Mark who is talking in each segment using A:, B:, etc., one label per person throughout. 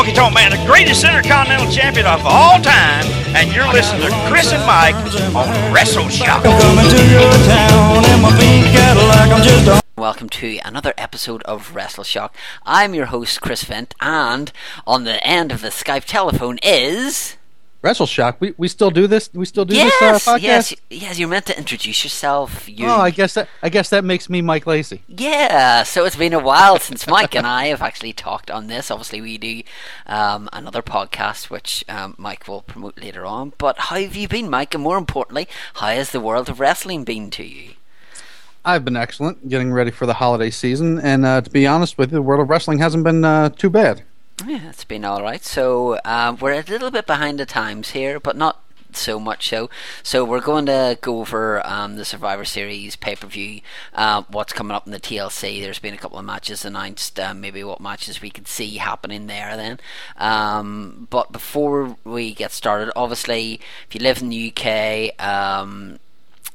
A: Honky Tonk Man, the greatest intercontinental champion of all time, and you're listening to Chris and Mike on Wrestle Shock.
B: Welcome to another episode of Wrestle Shock. I'm your host, Chris Fent, and on the end of the Skype telephone is.
C: Wrestle Shock. We we still do this. We still do
B: yes,
C: this uh, podcast.
B: yes, yes. You're meant to introduce yourself. You,
C: Oh, I guess that I guess that makes me Mike Lacey.
B: Yeah, so it's been a while since Mike and I have actually talked on this. Obviously, we do um, another podcast which um, Mike will promote later on. But how have you been, Mike? And more importantly, how has the world of wrestling been to you?
C: I've been excellent, getting ready for the holiday season, and uh, to be honest with you, the world of wrestling hasn't been uh, too bad.
B: Yeah, it's been all right. So um, we're a little bit behind the times here, but not so much so. So we're going to go over um, the Survivor Series pay per view, uh, what's coming up in the TLC. There's been a couple of matches announced, uh, maybe what matches we could see happening there then. Um, but before we get started, obviously, if you live in the UK, um,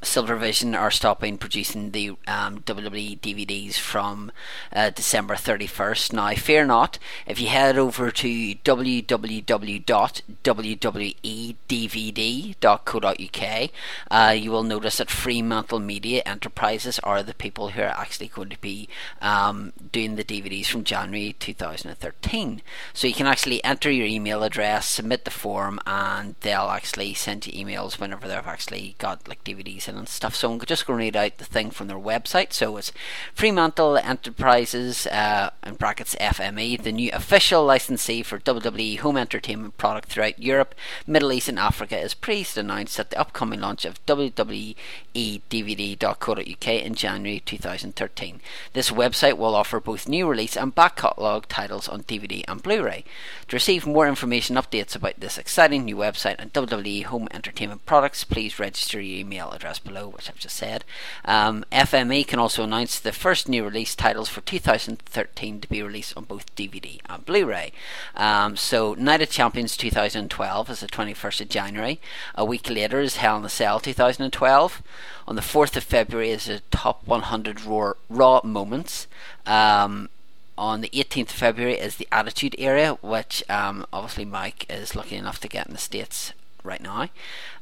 B: Silvervision are stopping producing the um, WWE DVDs from uh, December 31st. Now, fear not, if you head over to www.wwedvd.co.uk, uh, you will notice that Fremantle Media Enterprises are the people who are actually going to be um, doing the DVDs from January 2013. So you can actually enter your email address, submit the form, and they'll actually send you emails whenever they've actually got like DVDs in and stuff. So I'm just going to read out the thing from their website. So it's Fremantle Enterprises, uh, in brackets FME, the new official licensee for WWE home entertainment product throughout Europe, Middle East, and Africa, is pleased to announce that the upcoming launch of WWE DVD.co.uk in January 2013. This website will offer both new release and back catalogue titles on DVD and Blu-ray. To receive more information updates about this exciting new website and WWE home entertainment products, please register your email address below, which I've just said. Um, FME can also announce the first new release titles for 2013 to be released on both DVD and Blu-ray. Um, so Night of Champions 2012 is the 21st of January. A week later is Hell in a Cell 2012. On the 4th of February is the top 100 raw, raw moments. Um, on the 18th of February is the Attitude Era, which um, obviously Mike is lucky enough to get in the States right now.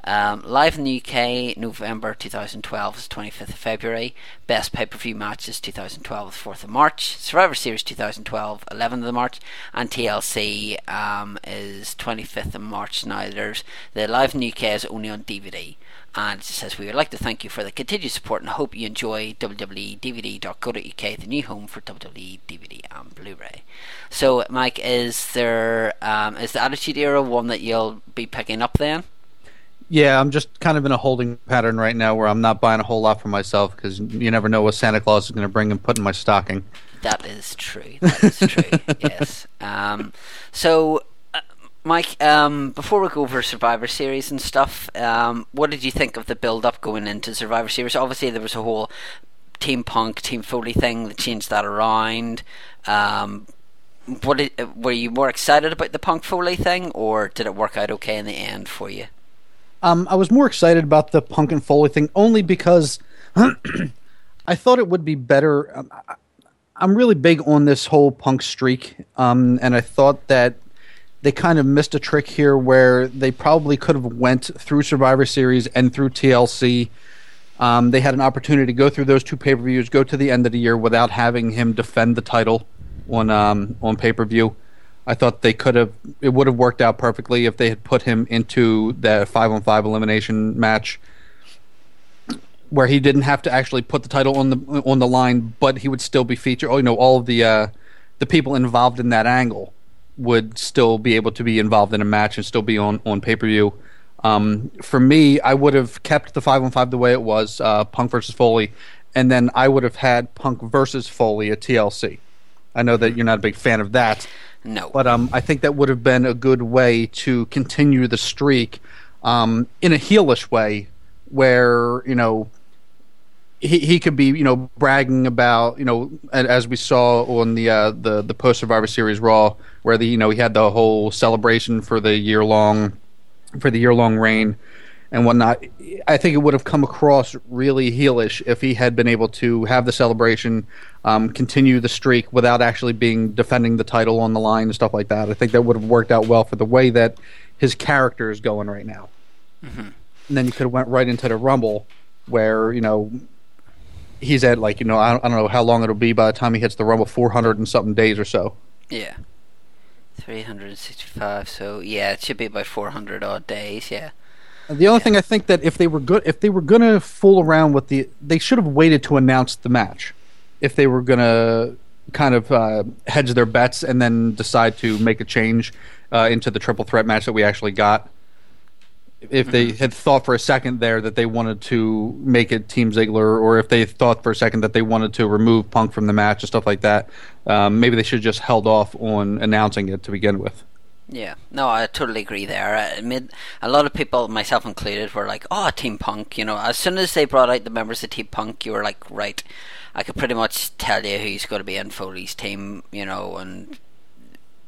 B: Um, live in the UK, November 2012 is 25th of February. Best pay per view matches 2012 is 4th of March. Survivor Series 2012 11th of March, and TLC um, is 25th of March. Now there's the live in the UK is only on DVD. And it says, We would like to thank you for the continued support and hope you enjoy WWE DVD.co.uk, the new home for WWE DVD and Blu ray. So, Mike, is there um, is the Attitude Era one that you'll be picking up then?
C: Yeah, I'm just kind of in a holding pattern right now where I'm not buying a whole lot for myself because you never know what Santa Claus is going to bring and put in my stocking.
B: That is true. That is true. yes. Um, so, Mike, um, before we go over Survivor Series and stuff, um, what did you think of the build-up going into Survivor Series? Obviously, there was a whole Team Punk, Team Foley thing that changed that around. Um, what did, were you more excited about the Punk Foley thing, or did it work out okay in the end for you?
C: Um, I was more excited about the Punk and Foley thing only because I thought it would be better. Um, I, I'm really big on this whole Punk streak, um, and I thought that they kind of missed a trick here where they probably could have went through Survivor Series and through TLC. Um, they had an opportunity to go through those two pay per views, go to the end of the year without having him defend the title on um, on pay per view. I thought they could have. It would have worked out perfectly if they had put him into the five on five elimination match, where he didn't have to actually put the title on the on the line, but he would still be featured. Oh, you know, all of the uh, the people involved in that angle would still be able to be involved in a match and still be on on pay per view. Um, for me, I would have kept the five on five the way it was, uh, Punk versus Foley, and then I would have had Punk versus Foley at TLC. I know that you're not a big fan of that.
B: No.
C: But um, I think that would have been a good way to continue the streak um, in a heelish way, where you know he he could be you know bragging about you know as we saw on the uh, the the post Survivor Series Raw, where the you know he had the whole celebration for the year long for the year long reign. and whatnot. I think it would have come across really heelish if he had been able to have the celebration, um, continue the streak without actually being defending the title on the line and stuff like that. I think that would have worked out well for the way that his character is going right now. Mm-hmm. And then you could have went right into the Rumble, where you know he's at like you know I don't, I don't know how long it'll be by the time he hits the Rumble, four hundred and something days or so.
B: Yeah. 365 so yeah it should be about 400 odd days yeah
C: the only yeah. thing I think that if they were good, if they were gonna fool around with the, they should have waited to announce the match. If they were gonna kind of uh, hedge their bets and then decide to make a change uh, into the triple threat match that we actually got, if they had thought for a second there that they wanted to make it Team Ziggler, or if they thought for a second that they wanted to remove Punk from the match and stuff like that, um, maybe they should have just held off on announcing it to begin with.
B: Yeah, no, I totally agree there. I made a lot of people, myself included, were like, "Oh, Team Punk." You know, as soon as they brought out the members of Team Punk, you were like, "Right, I could pretty much tell you who's going to be in Foley's team." You know, and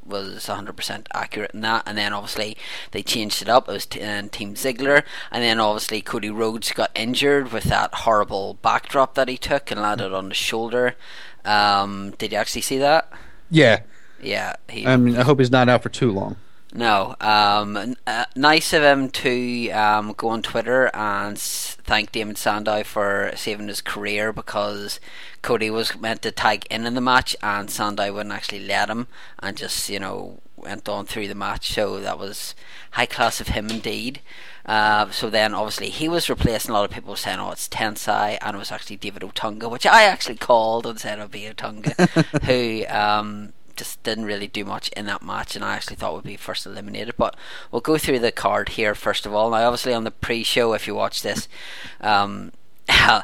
B: was 100% accurate in that. And then obviously they changed it up. It was t- uh, Team Ziggler. And then obviously Cody Rhodes got injured with that horrible backdrop that he took and landed on the shoulder. Um, did you actually see that?
C: Yeah.
B: Yeah,
C: he. I mean, I hope he's not out for too long.
B: No, um, uh, nice of him to um, go on Twitter and thank Damien Sandow for saving his career because Cody was meant to tag in in the match and Sandow wouldn't actually let him and just you know went on through the match. So that was high class of him indeed. Uh, so then obviously he was replacing a lot of people saying, "Oh, it's Tensai," and it was actually David Otunga, which I actually called and said it'd be Otunga, who um, just didn't really do much in that match, and I actually thought would be first eliminated. But we'll go through the card here first of all. Now, obviously, on the pre-show, if you watch this, um, now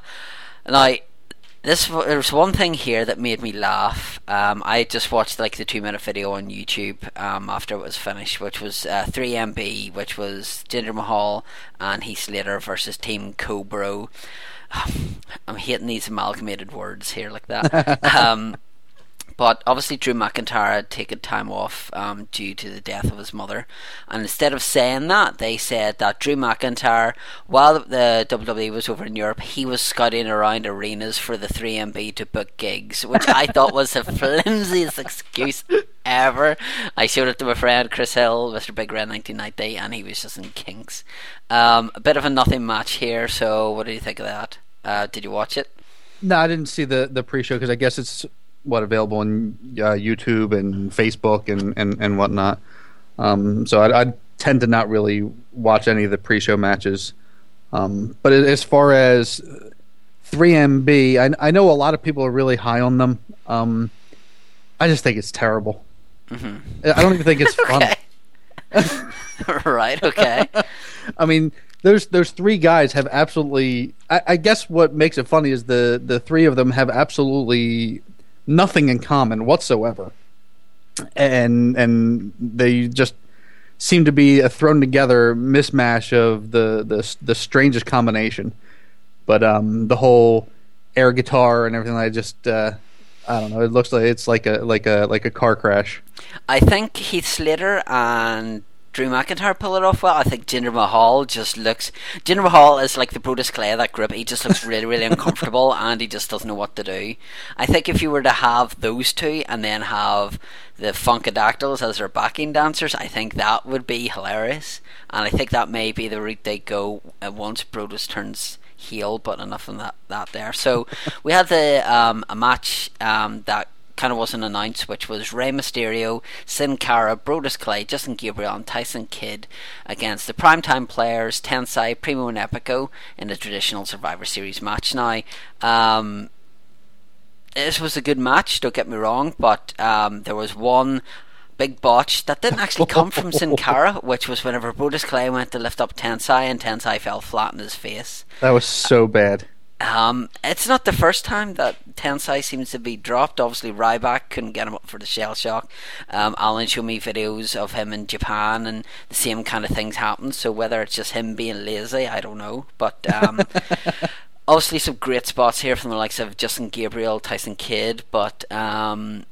B: this there's one thing here that made me laugh. Um, I just watched like the two minute video on YouTube um, after it was finished, which was uh, 3MB, which was Jinder Mahal and Heath Slater versus Team Co-Bro. I'm hating these amalgamated words here like that. um, but obviously, Drew McIntyre had taken time off um, due to the death of his mother. And instead of saying that, they said that Drew McIntyre, while the WWE was over in Europe, he was scouting around arenas for the 3MB to book gigs, which I thought was the flimsiest excuse ever. I showed it to my friend Chris Hill, Mr. Big Red 1990, and he was just in kinks. Um, a bit of a nothing match here, so what do you think of that? Uh, did you watch it?
C: No, I didn't see the, the pre show because I guess it's what available on uh, YouTube and Facebook and and and whatnot. Um, so I, I, tend to not really watch any of the pre-show matches. Um, but as far as 3MB, I, I know a lot of people are really high on them. Um, I just think it's terrible. Mm-hmm. I don't even think it's
B: fun. right. Okay.
C: I mean, those those three guys have absolutely. I, I, guess what makes it funny is the the three of them have absolutely nothing in common whatsoever, and and they just seem to be a thrown together mismatch of the the the strangest combination. But um, the whole air guitar and everything, I just uh, I don't know. It looks like it's like a like a like a car crash.
B: I think Heath Slater and Drew McIntyre pull it off well. I think Jinder Mahal just looks. Jinder Mahal is like the Brodus Clay of that group. He just looks really, really uncomfortable and he just doesn't know what to do. I think if you were to have those two and then have the Funkadactyls as their backing dancers, I think that would be hilarious. And I think that may be the route they go uh, once Brodus turns heel, but enough of that, that there. So we had the um, a match um, that kind of wasn't announced, which was Rey Mysterio, Sin Cara, Brodus Clay, Justin Gabriel, and Tyson Kidd against the primetime players Tensai, Primo, and Epico in a traditional Survivor Series match. Now, um, this was a good match, don't get me wrong, but um, there was one big botch that didn't actually come from Sin Cara, which was whenever Brodus Clay went to lift up Tensai and Tensai fell flat in his face.
C: That was so bad.
B: Um, it's not the first time that Tensai seems to be dropped. Obviously, Ryback couldn't get him up for the shell shock. Um, Alan showed me videos of him in Japan, and the same kind of things happen. So whether it's just him being lazy, I don't know. But um, obviously, some great spots here from the likes of Justin Gabriel, Tyson Kidd, but um,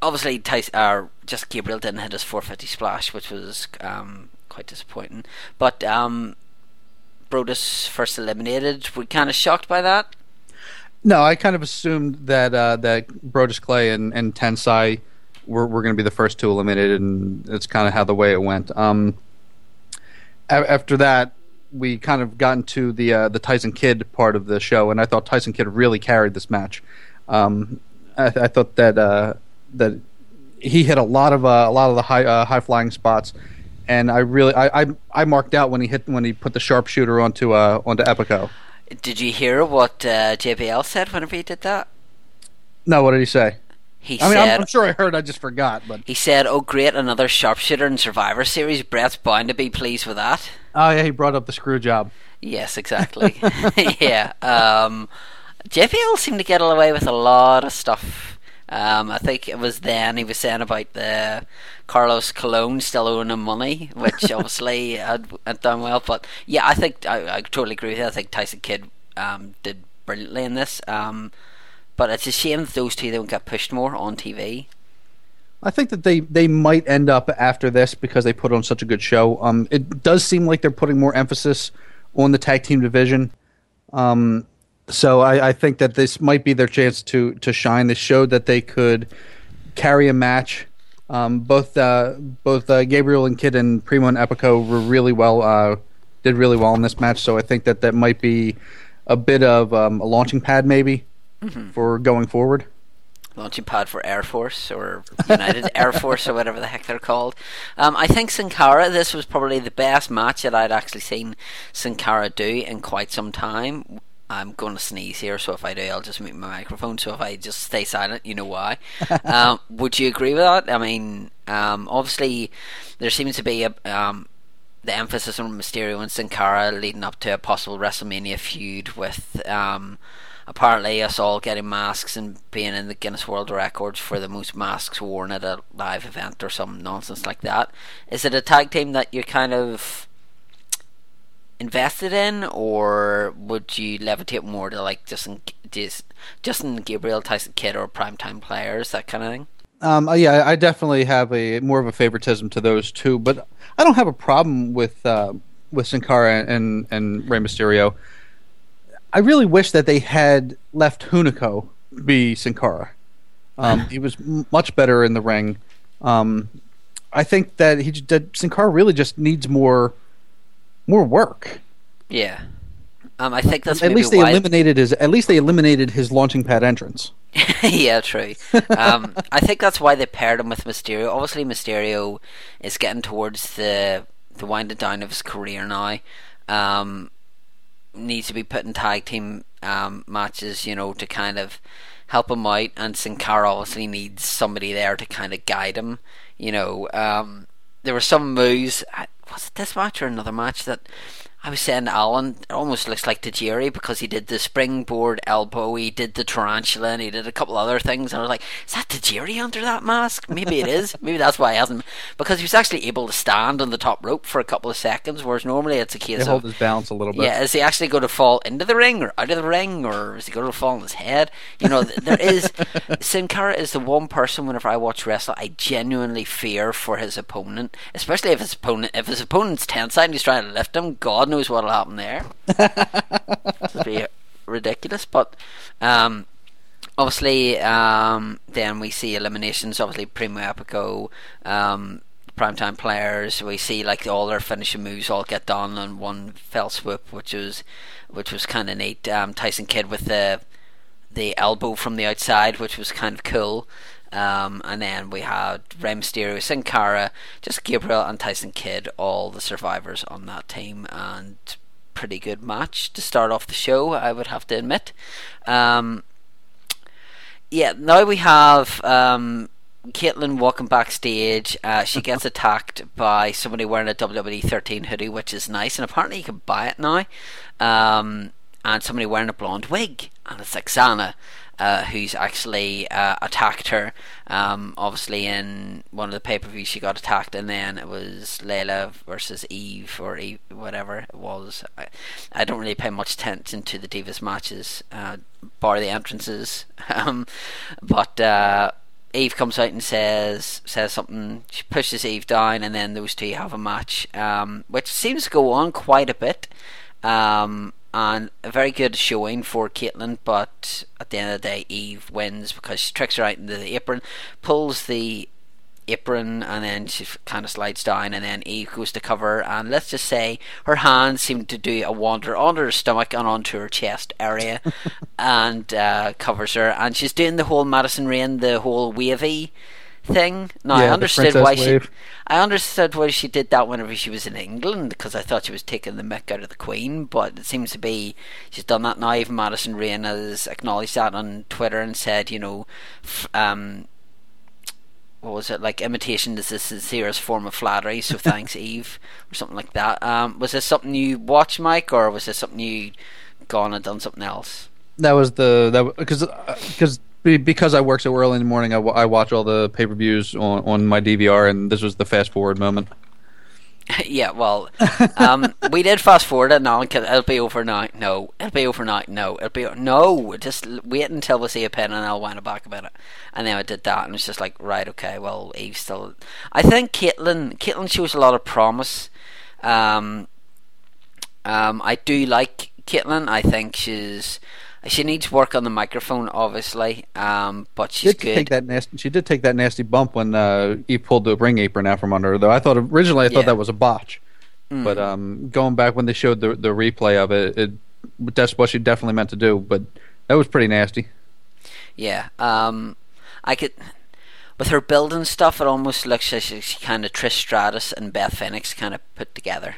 B: obviously, Tyson, uh, Justin Gabriel didn't hit his 450 splash, which was um, quite disappointing. But um, Brodus first eliminated. Were kind of shocked by that?
C: No, I kind of assumed that uh, that Brodus Clay and, and Tensai were, were going to be the first two eliminated, and it's kind of how the way it went. Um, a- after that, we kind of got into the uh, the Tyson Kidd part of the show, and I thought Tyson Kidd really carried this match. Um, I, I, thought that uh, that he hit a lot of uh, a lot of the high uh, high flying spots, and I really I, I, I marked out when he hit when he put the sharpshooter onto uh, onto Epico.
B: Did you hear what uh, JBL said whenever he did that?
C: No, what did he say?
B: He
C: I mean,
B: said,
C: I'm, I'm sure I heard. I just forgot. But
B: he said, "Oh, great, another sharpshooter in Survivor Series. Brett's bound to be pleased with that."
C: oh yeah, he brought up the screw job.
B: Yes, exactly. yeah. Um, JBL seemed to get away with a lot of stuff. Um, I think it was then he was saying about the Carlos Colon still owing him money, which obviously had, had done well. But yeah, I think I, I totally agree with you. I think Tyson Kidd um, did brilliantly in this. Um, but it's a shame that those two don't get pushed more on TV.
C: I think that they, they might end up after this because they put on such a good show. Um, it does seem like they're putting more emphasis on the tag team division. Um, so I, I think that this might be their chance to to shine. They showed that they could carry a match. Um, both uh, both uh, Gabriel and Kidd and Primo and Epico were really well uh, did really well in this match. So I think that that might be a bit of um, a launching pad maybe
B: Mm-hmm.
C: for going forward.
B: launching pad for Air Force or United Air Force or whatever the heck they're called. Um, I think Sin Cara, this was probably the best match that I'd actually seen Sin Cara do in quite some time. I'm going to sneeze here, so if I do, I'll just mute my microphone. So if I just stay silent, you know why. um, would you agree with that? I mean, um, obviously, there seems to be a. Um, the emphasis on Mysterio and Sin Cara leading up to a possible WrestleMania feud with um, apparently us all getting masks and being in the Guinness World Records for the most masks worn at a live event or some nonsense like that. Is it a tag team that you're kind of invested in, or would you levitate more to like Justin, just Justin Gabriel, Tyson Kidd, or primetime players, that kind of thing?
C: Um, uh, yeah, I definitely have a more of a favoritism to those two, but I don't have a problem with uh, with Sin Cara and and Rey Mysterio. I really wish that they had left Hunico be Sin Cara. Um, he was m- much better in the ring. Um, I think that he that Sin Cara really just needs more more work.
B: Yeah. Um, I think that's
C: At least they
B: why
C: eliminated his. At least they eliminated his launching pad entrance.
B: yeah, true. Um, I think that's why they paired him with Mysterio. Obviously, Mysterio is getting towards the the winding down of his career now. Um, needs to be put in tag team um, matches, you know, to kind of help him out. And Sin Cara obviously needs somebody there to kind of guide him. You know, um, there were some moves. Was it this match or another match that I was saying Alan, it almost looks like the Jerry because he did the springboard elbow, he did the tarantula, and he did a couple other things. And I was like, is that the Jerry under that mask? Maybe it is. Maybe that's why he hasn't. Because he was actually able to stand on the top rope for a couple of seconds, whereas normally it's a case
C: They
B: of.
C: hold his balance a little bit.
B: Yeah, is he actually going to fall into the ring or out of the ring, or is he going to fall on his head? You know, there is Sin Cara is the one person. Whenever I watch wrestle, I genuinely fear for his opponent, especially if his opponent if his opponent's tense and he's trying to lift him. God knows what'll happen there. It'd be ridiculous, but um, obviously, um, then we see eliminations. Obviously, Primo Epico, um, primetime players. We see like all their finishing moves all get done on one fell swoop, which was which was kind of neat. Um, Tyson Kidd with the the elbow from the outside, which was kind of cool. Um, and then we had Rey Mysterio, Sin Cara, just Gabriel and Tyson Kidd, all the survivors on that team, and pretty good match to start off the show. I would have to admit. Um, yeah, now we have um, Kaitlyn walking backstage. Uh, she gets attacked by somebody wearing a WWE 13 hoodie, which is nice, and apparently you can buy it now. Um, and somebody wearing a blonde wig, and it's Aksana. Uh, who's actually uh, attacked her. Um, obviously, in one of the pay per views, she got attacked, and then it was Layla versus Eve or Eve, whatever it was. I, I don't really pay much attention to the Divas matches, uh, bar the entrances. Um, but uh, Eve comes out and says says something. She pushes Eve down, and then those two have a match, um, which seems to go on quite a bit. Um, and a very good showing for Kaitlyn, but at the end of the day, Eve wins because she tricks her out into the apron, pulls the apron, and then she kind of slides down, and then Eve goes to cover, and let's just say her hands seem to do a wander under her stomach and onto her chest area, and uh, covers her, and she's doing the whole Madison Rayne, the whole wavy thing. No,
C: Yeah,
B: I understood why she. I understood why she did that whenever she was in England because I thought she was taking the mick out of the Queen, but it seems to be she's done that now. Even Madison Rayne has acknowledged that on Twitter and said, you know, f- um, what was it like? Imitation is the sincerest form of flattery, so thanks, Eve, or something like that. Um, was this something you watched, Mike, or was this something you gone and done something else?
C: That was the that because because because I work so early in the morning, I, watch all the pay per views on on my DVR, and this was the fast forward moment.
B: yeah, well, um, we did fast forward it now. It'll be overnight. No, it'll be overnight. No, it'll be no. Just wait until we see a pen and I'll wind up back about it. And then I did that, and it's just like, right, okay, well, Eve still. I think Kaitlyn, Kaitlyn shows a lot of promise. Um, um, I do like Kaitlyn. I think she's. She needs work on the microphone, obviously, um, but
C: She
B: she's
C: did
B: good.
C: take that nasty. She did take that nasty bump when uh, he pulled the ring apron out from under her. Though I thought originally I thought
B: Yeah.
C: that was a botch,
B: Mm.
C: but um, going back when they showed the the replay of it, it that's what she definitely meant to do. But that was pretty nasty.
B: Yeah, um, I could. With her building stuff, it almost looks like she's kind of Trish Stratus and Beth Phoenix kind of put together.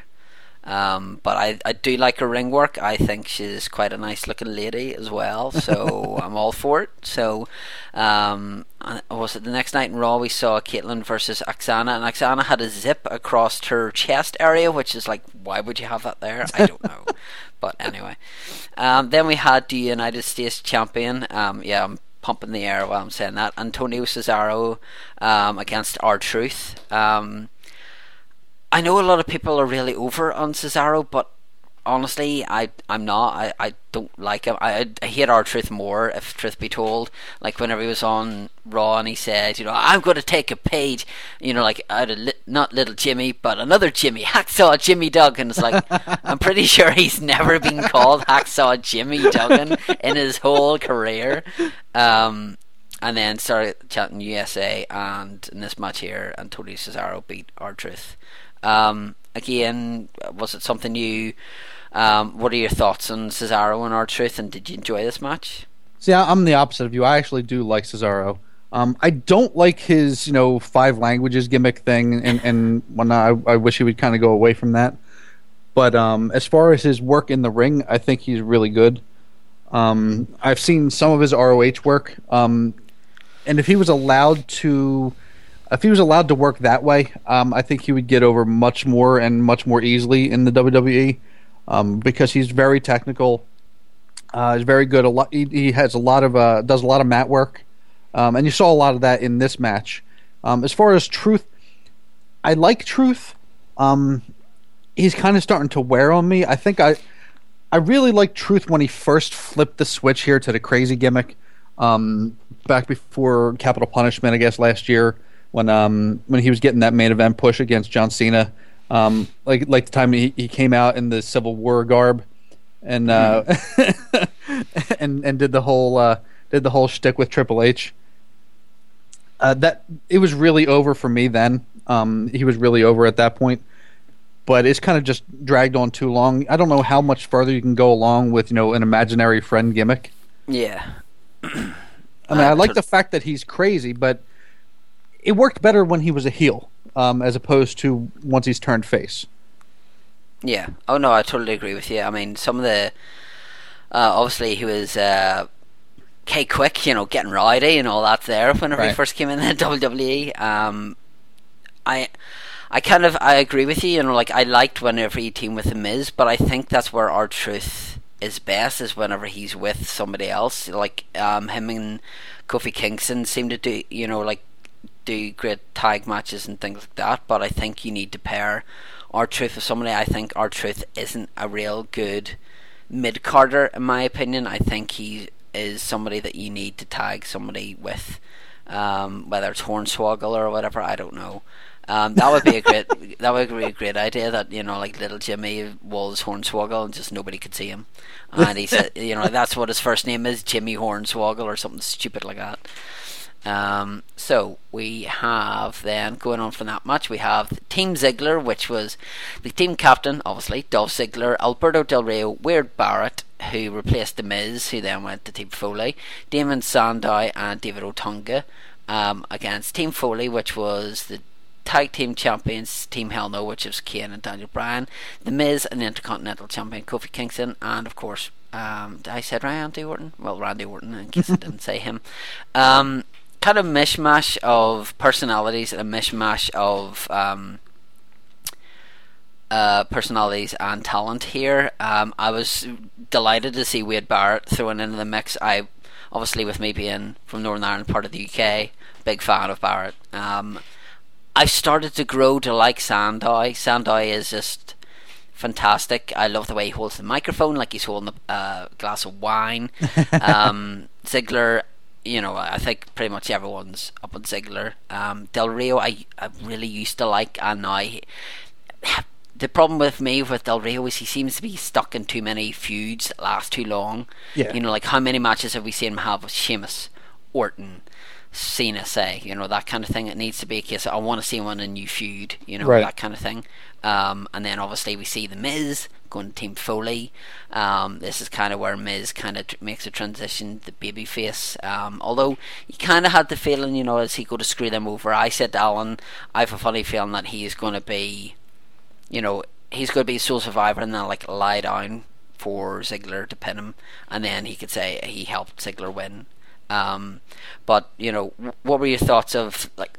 B: Um, but I, I do like her ring work. I think she's quite a nice looking lady as well. So I'm all for it. So, um, uh, was it the next night in Raw we saw Kaitlyn versus Aksana, and Aksana had a zip across her chest area, which is like, why would you have that there? I don't know. but anyway, um, then we had the United States champion. Um, yeah, I'm pumping the air while I'm saying that. Antonio Cesaro um, against R Truth. Um, I know a lot of people are really over on Cesaro, but honestly, I I'm not. I, I don't like him. I I hate R Truth more, if truth be told. Like whenever he was on Raw and he said, you know, I'm going to take a page, you know, like out of li- not little Jimmy, but another Jimmy, Hacksaw Jimmy Duggan. It's like I'm pretty sure he's never been called Hacksaw Jimmy Duggan in his whole career. Um, and then started chanting USA, and in this match here, Antonio Cesaro beat R Truth. Um, again, was it something you? Um, what are your thoughts on Cesaro and R Truth, and did you enjoy this match?
C: See, I'm the opposite of you. I actually do like Cesaro. Um, I don't like his, you know, five languages gimmick thing, and and when I, I wish he would kind of go away from that. But um, as far as his work in the ring, I think he's really good. Um, I've seen some of his ROH work, um, and if he was allowed to, if he was allowed to work that way, um, I think he would get over much more and much more easily in the WWE um, because he's very technical. Uh, he's very good. A lot. He, he has a lot of uh, does a lot of mat work, um, and you saw a lot of that in this match. Um, as far as truth, I like truth. Um, he's kind of starting to wear on me. I think I, I really like truth when he first flipped the switch here to the crazy gimmick. Um, back before Capital Punishment, I guess last year when um when he was getting that main event push against John Cena. Um, like like the time he, he came out in the Civil War garb, and uh, and and did the whole uh, did the whole shtick with Triple H. Uh, that it was really over for me then. Um, he was really over at that point, but it's kind of just dragged on too long. I don't know how much further you can go along with you know an imaginary friend gimmick.
B: Yeah,
C: I mean, I like the fact that he's crazy, but it worked better when he was a heel, um, as opposed to once he's turned face.
B: yeah. Oh no, I totally agree with you. I mean, some of the uh, obviously he was uh, K-Kwik, you know, getting rowdy and all that there whenever he first came in the WWE. Um, I. I kind of I agree with you. You know, like I liked whenever he teamed with the Miz, but I think that's where R Truth is best is whenever he's with somebody else. Like um, him and Kofi Kingston seem to do, you know, like do great tag matches and things like that. But I think you need to pair R Truth with somebody. I think R Truth isn't a real good mid carder, in my opinion. I think he is somebody that you need to tag somebody with, um, whether it's Hornswoggle or whatever. I don't know. Um, that would be a great. that would be a great idea. That you know, like little Jimmy was Hornswoggle, and just nobody could see him. And he said, you know, that's what his first name is, Jimmy Hornswoggle, or something stupid like that. Um, so we have then going on from that match, we have Team Ziggler, which was the team captain, obviously Dolph Ziggler, Alberto Del Rio, Wade Barrett, who replaced The Miz, who then went to Team Foley, Damien Sandow, and David Otunga um, against Team Foley, which was the tag team champions Team Hell No, which is Kane and Daniel Bryan, The Miz and the Intercontinental Champion Kofi Kingston, and of course, um, I said Randy Orton. Well, Randy Orton, in case I didn't say him. Um, kind of mishmash of personalities and a mishmash of um, uh, personalities and talent here. Um, I was delighted to see Wade Barrett thrown into the mix. I obviously, with me being from Northern Ireland, part of the UK, big fan of Barrett. Um, I've started to grow to like Sandow. Sandow is just fantastic. I love the way he holds the microphone like he's holding a uh, glass of wine. um, Ziggler, you know, I think pretty much everyone's up on Ziggler. Um, Del Rio, I, I really used to like, and now he, the problem with me with Del Rio is he seems to be stuck in too many feuds that last too long.
C: Yeah.
B: You know, like how many matches have we seen him have with Sheamus, Orton, Cena, say, you know, that kind of thing. It needs to be a case of, I want to see him on a new feud, you know,
C: Right.
B: that kind of thing. Um, and then obviously we see The Miz going to Team Foley. Um, this is kind of where Miz kind of tr- makes a transition to babyface. Um, although you kind of had the feeling, you know, as he go to screw them over. I said to Alan, I have a funny feeling that he is going to be, you know, he's going to be a sole survivor and then like lie down for Ziggler to pin him, and then he could say he helped Ziggler win. Um, but you know, what were your thoughts of like?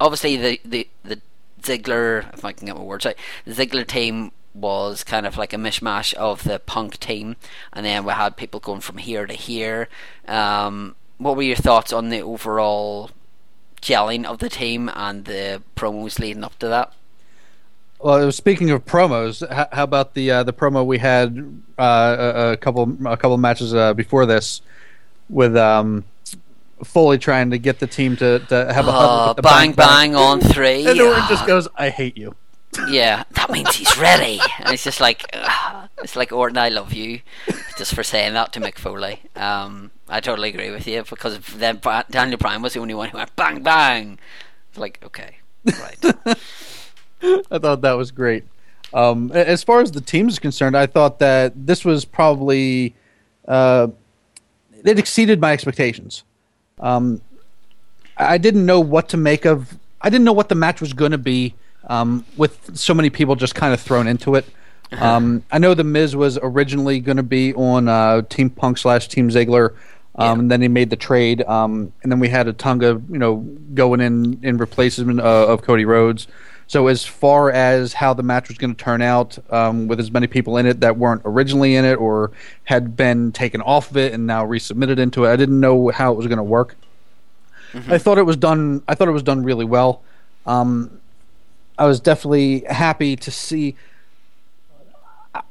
B: Obviously, the the the Ziggler, if I can get my words right, the Ziggler team was kind of like a mishmash of the Punk team, and then we had people going from here to here. Um, what were your thoughts on the overall gelling of the team and the promos leading up to that?
C: Well, speaking of promos, how about the uh, the promo we had uh, a, couple a couple matches uh, before this with um, Foley trying to get the team to, to have a hug
B: Oh,
C: the
B: bang bang on three.
C: and Orton
B: Ah,
C: just goes, "I hate you."
B: yeah, that means he's ready. And it's just like, ugh, it's like Orton, I love you, just for saying that to Mick Foley. Um, I totally agree with you because then Daniel Bryan was the only one who went bang bang. It's like, okay, right.
C: I thought that was great. Um, as far as the team is concerned, I thought that this was probably uh, it exceeded my expectations. Um, I didn't know what to make of. I didn't know what the match was going to be um, with so many people just kind of thrown into it. Um, I know the Miz was originally going to be on uh, Team Punk slash Team Ziggler, um,
B: Yeah.
C: and then he made the trade. Um, and then we had Otunga, you know, going in in replacement uh, of Cody Rhodes. So as far as how the match was going to turn out, um, with as many people in it that weren't originally in it or had been taken off of it and now resubmitted into it, I didn't know how it was going to work. I thought it was done. I thought it was done really well. Um, I was definitely happy to see.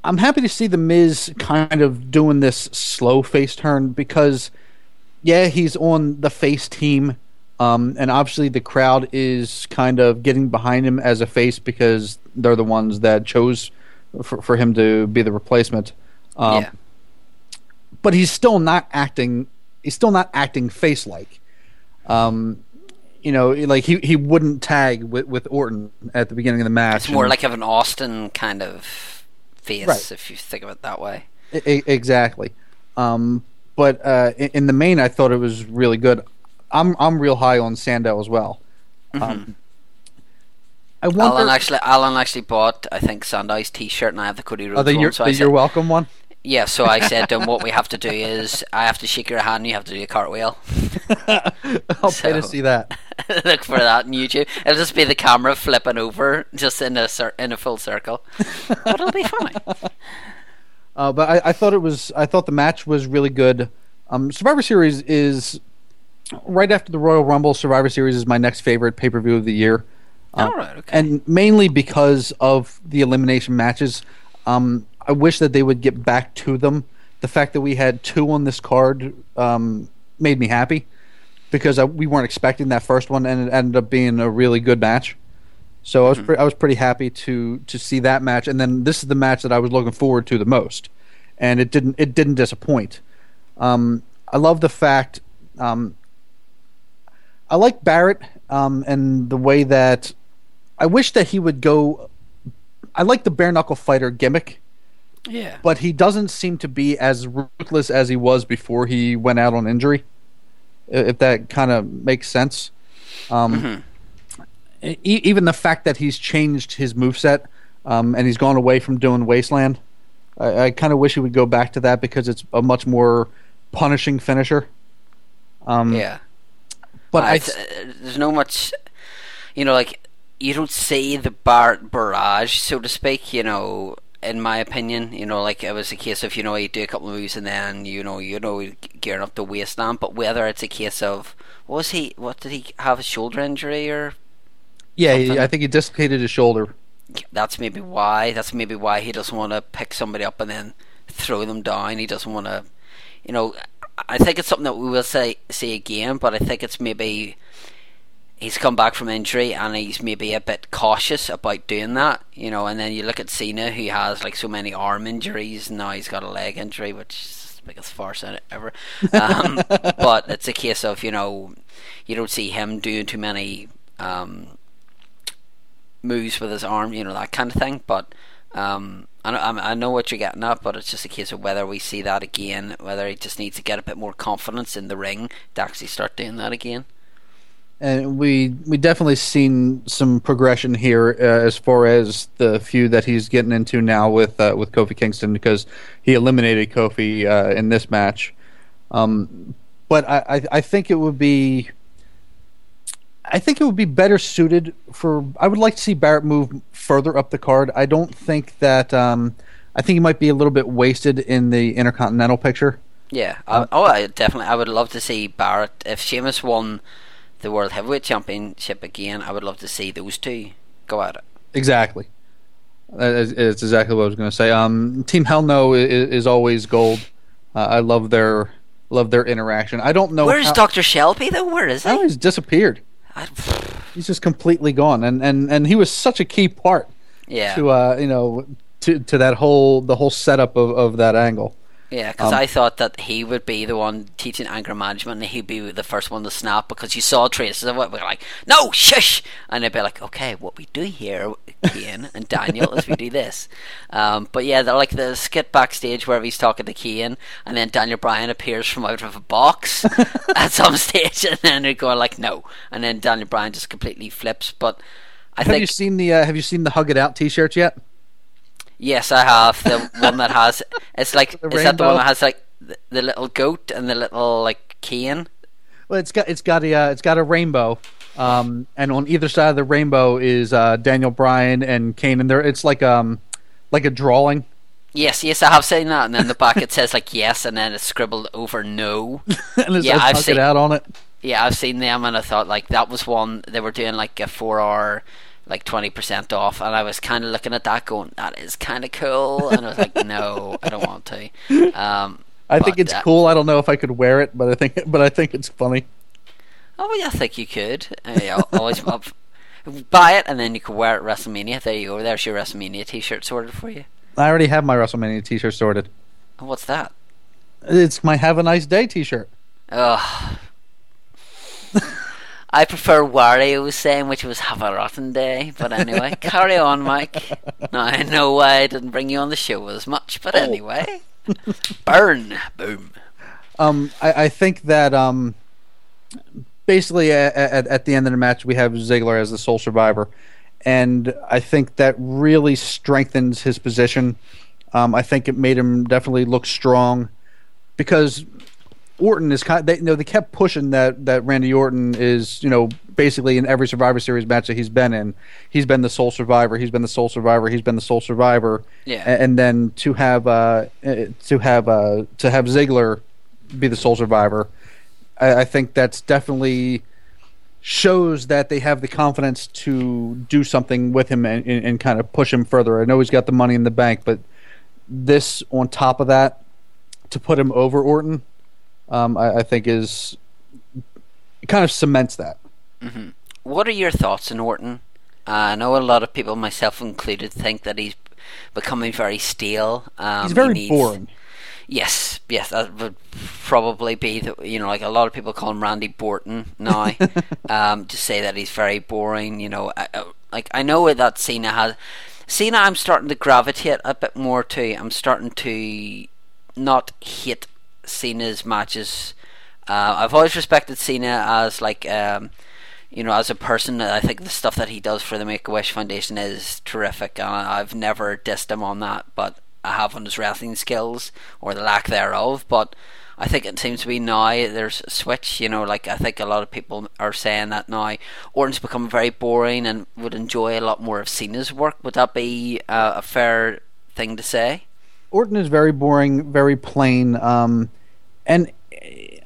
C: I'm happy to see the Miz kind of doing this slow face turn because, yeah, he's on the face team, um, and obviously the crowd is kind of getting behind him as a face because they're the ones that chose for, for him to be the replacement. Um,
B: yeah,
C: but he's still not acting. He's still not acting face like. Um, you know, like he, he wouldn't tag with, with Orton at the beginning of the match.
B: it's more
C: and-
B: like of an Austin kind of face,
C: Right.
B: if you think of it that way.
C: E- e- exactly. Um, but uh, in, in the main, I thought it was really good. I'm I'm real high on Sandow as well. Um, I wonder.
B: Alan actually, Alan actually bought, I think, Sandow's T-shirt, and I have the Cody Rhodes
C: oh, the,
B: one.
C: you're,
B: so
C: the
B: I said,
C: you're welcome one.
B: Yeah, so I said to him, what we have to do is I have to shake your hand, you have to do a cartwheel.
C: I'll pay to see that.
B: Look for that on YouTube. It'll just be the camera flipping over, just in a cir- in a full circle. But it'll be funny.
C: Uh, but I, I thought it was. I thought the match was really good. Um, Survivor Series is right after the Royal Rumble. Survivor Series is my next favorite pay per view of the year. Uh,
B: All right, okay.
C: And mainly because of the elimination matches. Um, I wish that they would get back to them. The fact that we had two on this card um, made me happy because I, we weren't expecting that first one, and it ended up being a really good match. So I was pre- I was pretty happy to to see that match, and then this is the match that I was looking forward to the most, and it didn't it didn't disappoint. Um, I love the fact um, I like Barrett um, and the way that I wish that he would go. I like the bare knuckle fighter gimmick,
B: Yeah.
C: but he doesn't seem to be as ruthless as he was before he went out on injury. If that kind of makes sense. Um, e- even the fact that he's changed his moveset um, and he's gone away from doing Wasteland, I, I kind of wish he would go back to that because it's a much more punishing finisher. Um,
B: yeah.
C: But
B: th- there's no much, you know, like you don't see the bar- barrage, so to speak. You know, in my opinion, you know, like it was a case of you know you do a couple of moves and then you know you know gearing up the wasteland. But whether it's a case of was he? What did he have? A shoulder injury or?
C: yeah, he- I think he dislocated his shoulder.
B: That's maybe why. That's maybe why he doesn't want to pick somebody up and then throw them down. He doesn't want to, you know. I think it's something that we will say see again, but I think it's maybe he's come back from injury and he's maybe a bit cautious about doing that, you know. And then you look at Cena, who has like so many arm injuries, and now he's got a leg injury, which is the biggest farce ever. Um, but it's a case of you know you don't see him doing too many um, moves with his arm, you know that kind of thing. But um, I know, I know what you're getting at, but it's just a case of whether we see that again, whether he just needs to get a bit more confidence in the ring to actually start doing that again.
C: and we we definitely seen some progression here uh, as far as the feud that he's getting into now with uh, with Kofi Kingston because he eliminated Kofi uh, in this match. Um, but I I think it would be I think it would be better suited for. I would like to see Barrett move further up the card. I don't think that. Um, I think he might be a little bit wasted in the Intercontinental picture.
B: Yeah. I, oh, I definitely. I would love to see Barrett if Sheamus won the World Heavyweight Championship again. I would love to see those two go at it.
C: Exactly. Is, is exactly what I was going to say. Um, Team Hell No is, is always gold. Uh, I love their love their interaction. I don't know.
B: Where's
C: how,
B: Doctor Shelby though? Where is he?
C: Oh, he's disappeared.
B: I,
C: He's just completely gone, and and and he was such a key part
B: yeah.
C: to uh you know to to that whole the whole setup of of that angle.
B: Yeah, because
C: Um,
B: I thought that he would be the one teaching anger management, and he'd be the first one to snap because you saw traces of it. We're like, "No, shush!" and they'd be like, "Okay, what we do here, Kane and Daniel, is we do this." Um, but yeah, they're like the skit backstage where he's talking to Kane, and then Daniel Bryan appears from out of a box at some stage, and then they're going like, "No," and then Daniel Bryan just completely flips. But I
C: Have
B: think
C: you seen the uh, Have you seen the Hug It Out T-shirts yet?
B: Yes, I have the one that has. It's like
C: The
B: is that the one that has like the, the little goat and the little like cane?
C: Well, it's got it's got a uh, it's got a rainbow, um, and on either side of the rainbow is uh, Daniel Bryan and Kane, and there it's like um like a drawing.
B: Yes, yes, I have seen that. And then the back it says like yes, and then it's scribbled over no.
C: and
B: Yeah, I've seen-
C: It Out on it.
B: Yeah, I've seen them, and I thought like that was one they were doing like a four hour. Like twenty percent off, and I was kind of looking at that, going, "That is kind of cool." And I was like, "No, I don't want to." Um,
C: I think it's
B: uh,
C: cool. I don't know if I could wear it, but I think but I think it's funny.
B: Oh, yeah, I think you could. Uh, yeah, always up. Buy it and then you can wear it at WrestleMania. There you go. There's your WrestleMania T-shirt sorted for you.
C: I already have my WrestleMania T-shirt sorted.
B: Oh, what's that?
C: It's my Have a Nice Day T-shirt.
B: Ugh. I prefer Wario was saying, which was "Have a rotten day." But anyway, carry on, Mike. Now I know why I didn't bring you on the show as much, but anyway, burn, boom.
C: Um, I, I think that um, basically at, at, at the end of the match we have Ziggler as the sole survivor, and I think that really strengthens his position. Um, I think it made him definitely look strong because Orton is kind. They, you know, they kept pushing that that Randy Orton is you know basically in every Survivor Series match that he's been in, he's been the sole survivor. He's been the sole survivor. He's been the sole survivor.
B: Yeah.
C: A- and then to have uh, uh, to have uh, to have Ziggler be the sole survivor, I, I think that's definitely shows that they have the confidence to do something with him and, and, and kind of push him further. I know he's got the money in the bank, but this on top of that to put him over Orton, um, I, I think is kind of cements that.
B: What are your thoughts on Orton? Uh, I know a lot of people, myself included, think that he's becoming very stale. Um,
C: He's very
B: he needs-
C: boring.
B: Yes, yes, that would probably be the, you know like a lot of people call him Randy Borton now. um, to say that he's very boring, you know, I, I, like I know that Cena has. Cena, I'm starting to gravitate a bit more to. I'm starting to not hate Cena's matches. Uh, I've always respected Cena as like. Um, you know, as a person, I think the stuff that he does for the Make a Wish Foundation is terrific, and I've never dissed him on that. But I have on his wrestling skills or the lack thereof. But I think it seems to be now there's a switch. You know, like I think a lot of people are saying that now Orton's become very boring and would enjoy a lot more of Cena's work. Would that be uh, a fair thing to say?
C: Orton is very boring, very plain, um, and eh,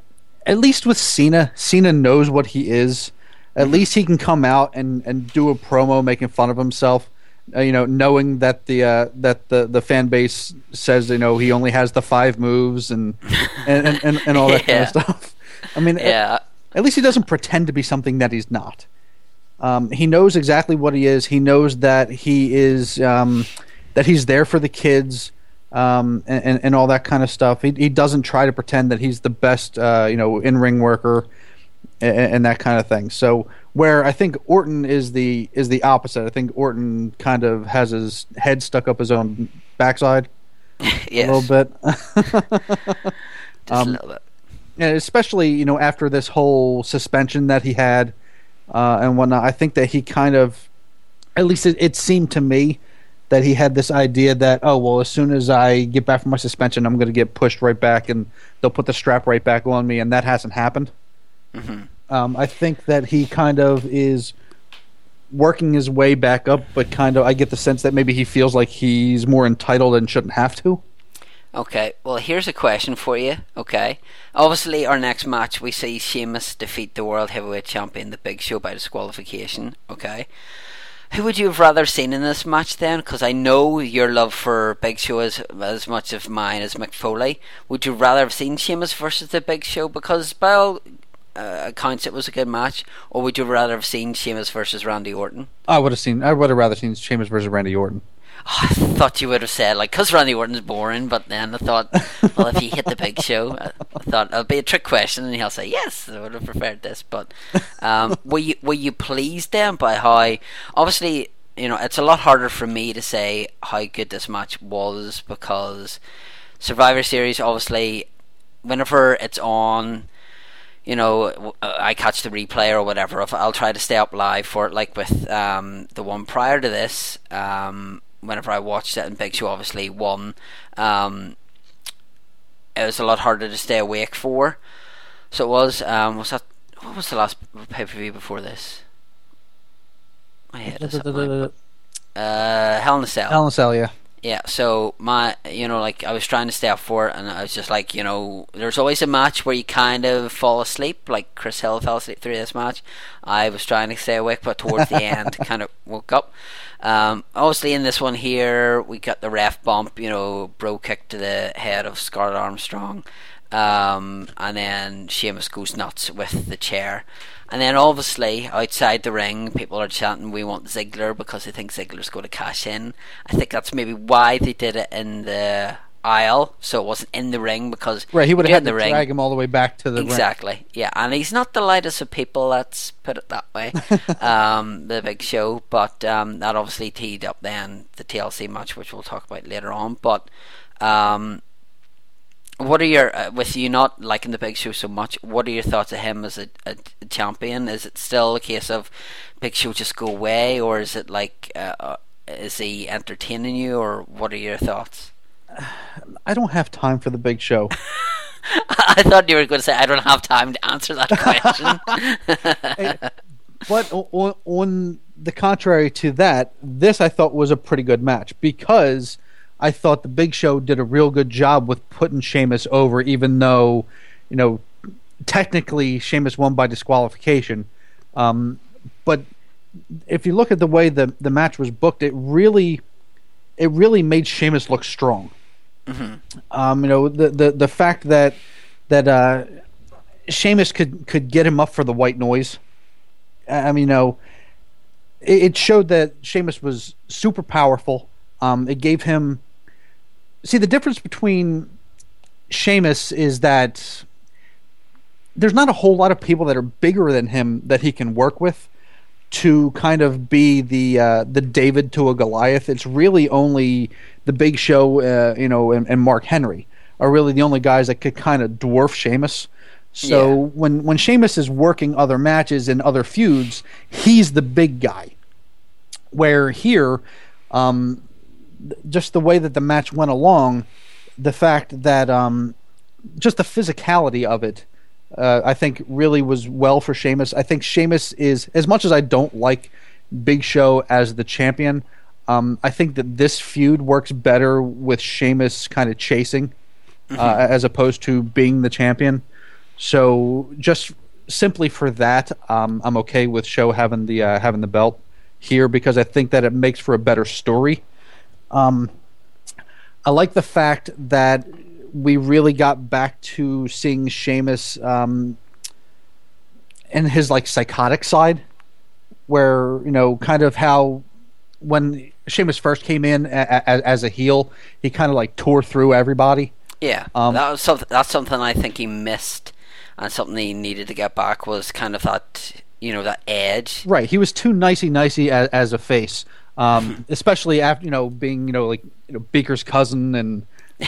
C: at least with Cena, Cena knows what he is. At least he can come out and, and do a promo making fun of himself. Uh, you know, knowing that the uh, that the, the fan base says you know he only has the five moves and and, and, and, and all that
B: Yeah.
C: kind of stuff. I mean, at-
B: Yeah,
C: at least he doesn't pretend to be something that he's not. Um, he knows exactly what he is. He knows that he is um, that he's there for the kids um, and, and and all that kind of stuff. He he doesn't try to pretend that he's the best uh, you know in ring worker and, and that kind of thing. So where I think Orton is the is the opposite. I think Orton kind of has his head stuck up his own backside
B: yes,
C: a little bit.
B: just
C: um,
B: a little bit.
C: and especially you know after this whole suspension that he had uh, and whatnot, I think that he kind of, at least it, it seemed to me, that he had this idea that oh well, as soon as I get back from my suspension, I'm going to get pushed right back, and they'll put the strap right back on me, and that hasn't happened.
B: hmm
C: Um, I think that he kind of is working his way back up, but kind of I get the sense that maybe he feels like he's more entitled and shouldn't have to.
B: Okay, well, here's a question for you. Okay, obviously, our next match we see Sheamus defeat the World Heavyweight Champion, The Big Show, by disqualification. Okay, who would you have rather seen in this match then? Because I know your love for Big Show is as much of mine as Mick Foley. Would you rather have seen Sheamus versus The Big Show? Because by all uh, accounts, it was a good match, or would you rather have seen Sheamus versus Randy Orton?
C: I would have seen. I would have rather seen Sheamus versus Randy Orton.
B: Oh, I thought you would have said like because Randy Orton's boring, but then I thought, well, if he hit the big show, I I thought it'll be a trick question, and he'll say yes. I would have preferred this, but um, were you were you pleased then by how obviously you know it's a lot harder for me to say how good this match was because Survivor Series obviously whenever it's on you know, uh, I catch the replay or whatever. I'll try to stay up live for it, like with um, the one prior to this. Um, whenever I watched it, and Big Show obviously won, um, it was a lot harder to stay awake for. So it was. Um, was that what was the last pay per view before this? My head is up uh, Hell in a Cell.
C: Hell in a Cell, yeah.
B: Yeah, so my, you know, like I was trying to stay up for it, and I was just like, you know, there's always a match where you kind of fall asleep. Like Chris Hill fell asleep through this match. I was trying to stay awake, but towards the end, kind of woke up. Um, obviously, in this one here, we got the ref bump, you know, brogue kick to the head of Scott Armstrong, um, and then Sheamus goes nuts with the chair. And then obviously outside the ring, people are chanting, "We want Ziggler" because they think Ziggler's going to cash in. I think that's maybe why they did it in the aisle, so it wasn't in the ring because
C: Right, he would have had to drag him all the way back to the ring.
B: exactly. Yeah, and he's not the lightest of people. Let's put it that way. um, the big show, but um, that obviously teed up then the TLC match, which we'll talk about later on. But um, what are your uh, with you not liking the big show so much? What are your thoughts of him as a, a, a champion? Is it still a case of big show just go away, or is it like uh, uh, is he entertaining you, or what are your thoughts?
C: I don't have time for the big show.
B: I thought you were going to say I don't have time to answer that question.
C: but on, on the contrary to that, this I thought was a pretty good match because I thought the Big Show did a real good job with putting Sheamus over, even though, you know, technically Sheamus won by disqualification. Um, but if you look at the way the the match was booked, it really, it really made Sheamus look strong. Um, you know, the, the the fact that that uh, Sheamus could could get him up for the white noise. I I mean, you know, it, it showed that Sheamus was super powerful. Um, it gave him. See, the difference between Sheamus is that there's not a whole lot of people that are bigger than him that he can work with to kind of be the uh, the David to a Goliath. It's really only the Big Show, uh, you know, and, and, Mark Henry are really the only guys that could kind of dwarf Sheamus. So yeah. when when Sheamus is working other matches and other feuds, he's the big guy. Where here, um, just the way that the match went along, the fact that um, just the physicality of it uh, I think really was well for Sheamus. I think Sheamus is as much as I don't like Big Show as the champion. Um, I think that this feud works better with Sheamus kind of chasing uh, mm-hmm. uh, as opposed to being the champion. So just simply for that, um, I'm okay with Show having the uh, having the belt here because I think that it makes for a better story. Um, I like the fact that we really got back to seeing Sheamus um, and his like psychotic side, where you know, kind of how when Sheamus first came in a- a- as a heel, he kind of like tore through everybody.
B: Yeah, um, that was something. That's something I think he missed, and something he needed to get back was kind of that you know that edge.
C: Right, he was too nicey nicey as, as a face, um, especially after you know being you know like you know Beaker's cousin and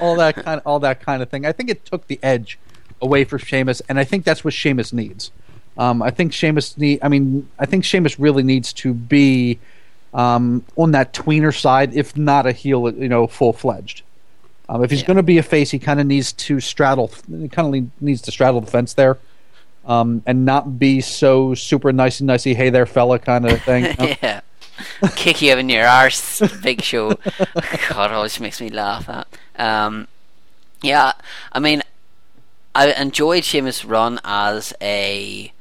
C: all that kind of all that kind of thing. I think it took the edge away from Sheamus, and I think that's what Sheamus needs. Um, I think Sheamus need. I mean, I think Sheamus really needs to be um, on that tweener side, if not a heel, you know, full fledged. Um, if he's yeah. going to be a face, he kind of needs to straddle. He kind of needs to straddle the fence there, um, and not be so super nicey nicey. Hey there, fella, kind of thing.
B: You know? yeah kick you in your arse. Big Show. God, always makes me laugh. at. Um, yeah, I mean, I enjoyed Sheamus' run as a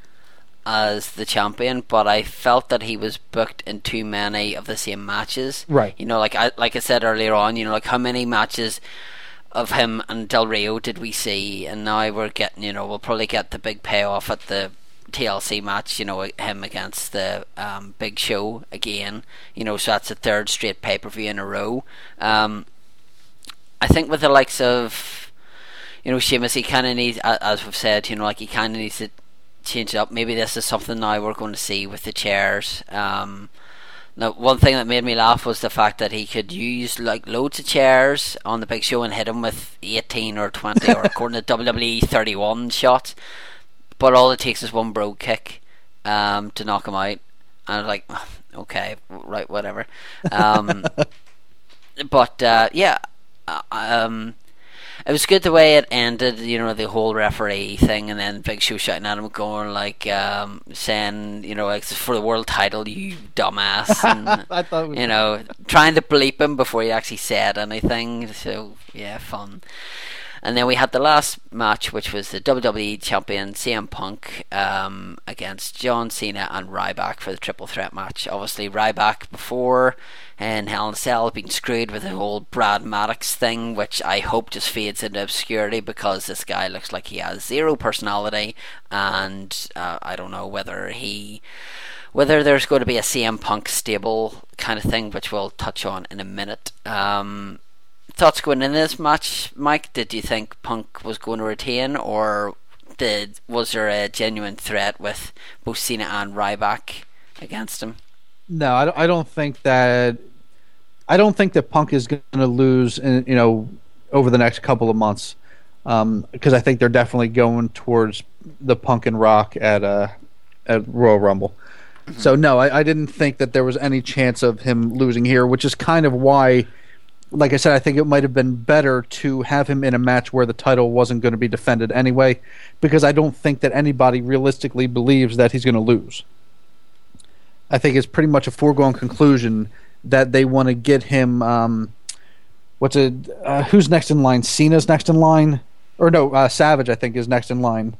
B: as the champion, but I felt that he was booked in too many of the same matches.
C: Right.
B: You know, like I like I said earlier on, you know, like how many matches of him and Del Rio did we see, and now we're getting, you know, we'll probably get the big payoff at the TLC match, you know, him against the um, Big Show again. You know, so that's the third straight pay per view in a row. Um, I think with the likes of, you know, Sheamus, he kind of needs, as we've said, you know, like he kind of needs to change it up. Maybe this is something now we're going to see with the chairs. Um, now, one thing that made me laugh was the fact that he could use like loads of chairs on the big show and hit him with 18 or 20 or according to WWE 31 shots but all it takes is one brogue kick um, to knock him out. And I'm like, okay, right, whatever. Um, but uh, yeah, uh, um, it was good the way it ended. You know, the whole referee thing, and then Big Show shouting at him, going like, um, saying, you know, like for the world title, you dumbass. And, I thought, you know, trying to bleep him before he actually said anything. So yeah, fun. And then we had the last match, which was the WWE Champion CM Punk um, against John Cena and Ryback for the triple threat match. Obviously, Ryback before and Hell in a Cell being screwed with the whole Brad Maddox thing, which I hope just fades into obscurity because this guy looks like he has zero personality, and uh, I don't know whether he whether there's going to be a CM Punk stable kind of thing, which we'll touch on in a minute. Um, thoughts going in this match, Mike? Did you think Punk was going to retain, or did was there a genuine threat with both Cena and Ryback against him?
C: No, I don't think that. I don't think that Punk is going to lose, in, you know, over the next couple of months, because um, I think they're definitely going towards the Punk and Rock at uh, at Royal Rumble. Mm-hmm. So no, I, I didn't think that there was any chance of him losing here, which is kind of why like I said, I think it might have been better to have him in a match where the title wasn't going to be defended anyway, because I don't think that anybody realistically believes that he's going to lose. I think it's pretty much a foregone conclusion that they want to get him. Um, what's it? Uh, who's next in line? Cena's next in line, or no? Uh, Savage, I think, is next in line.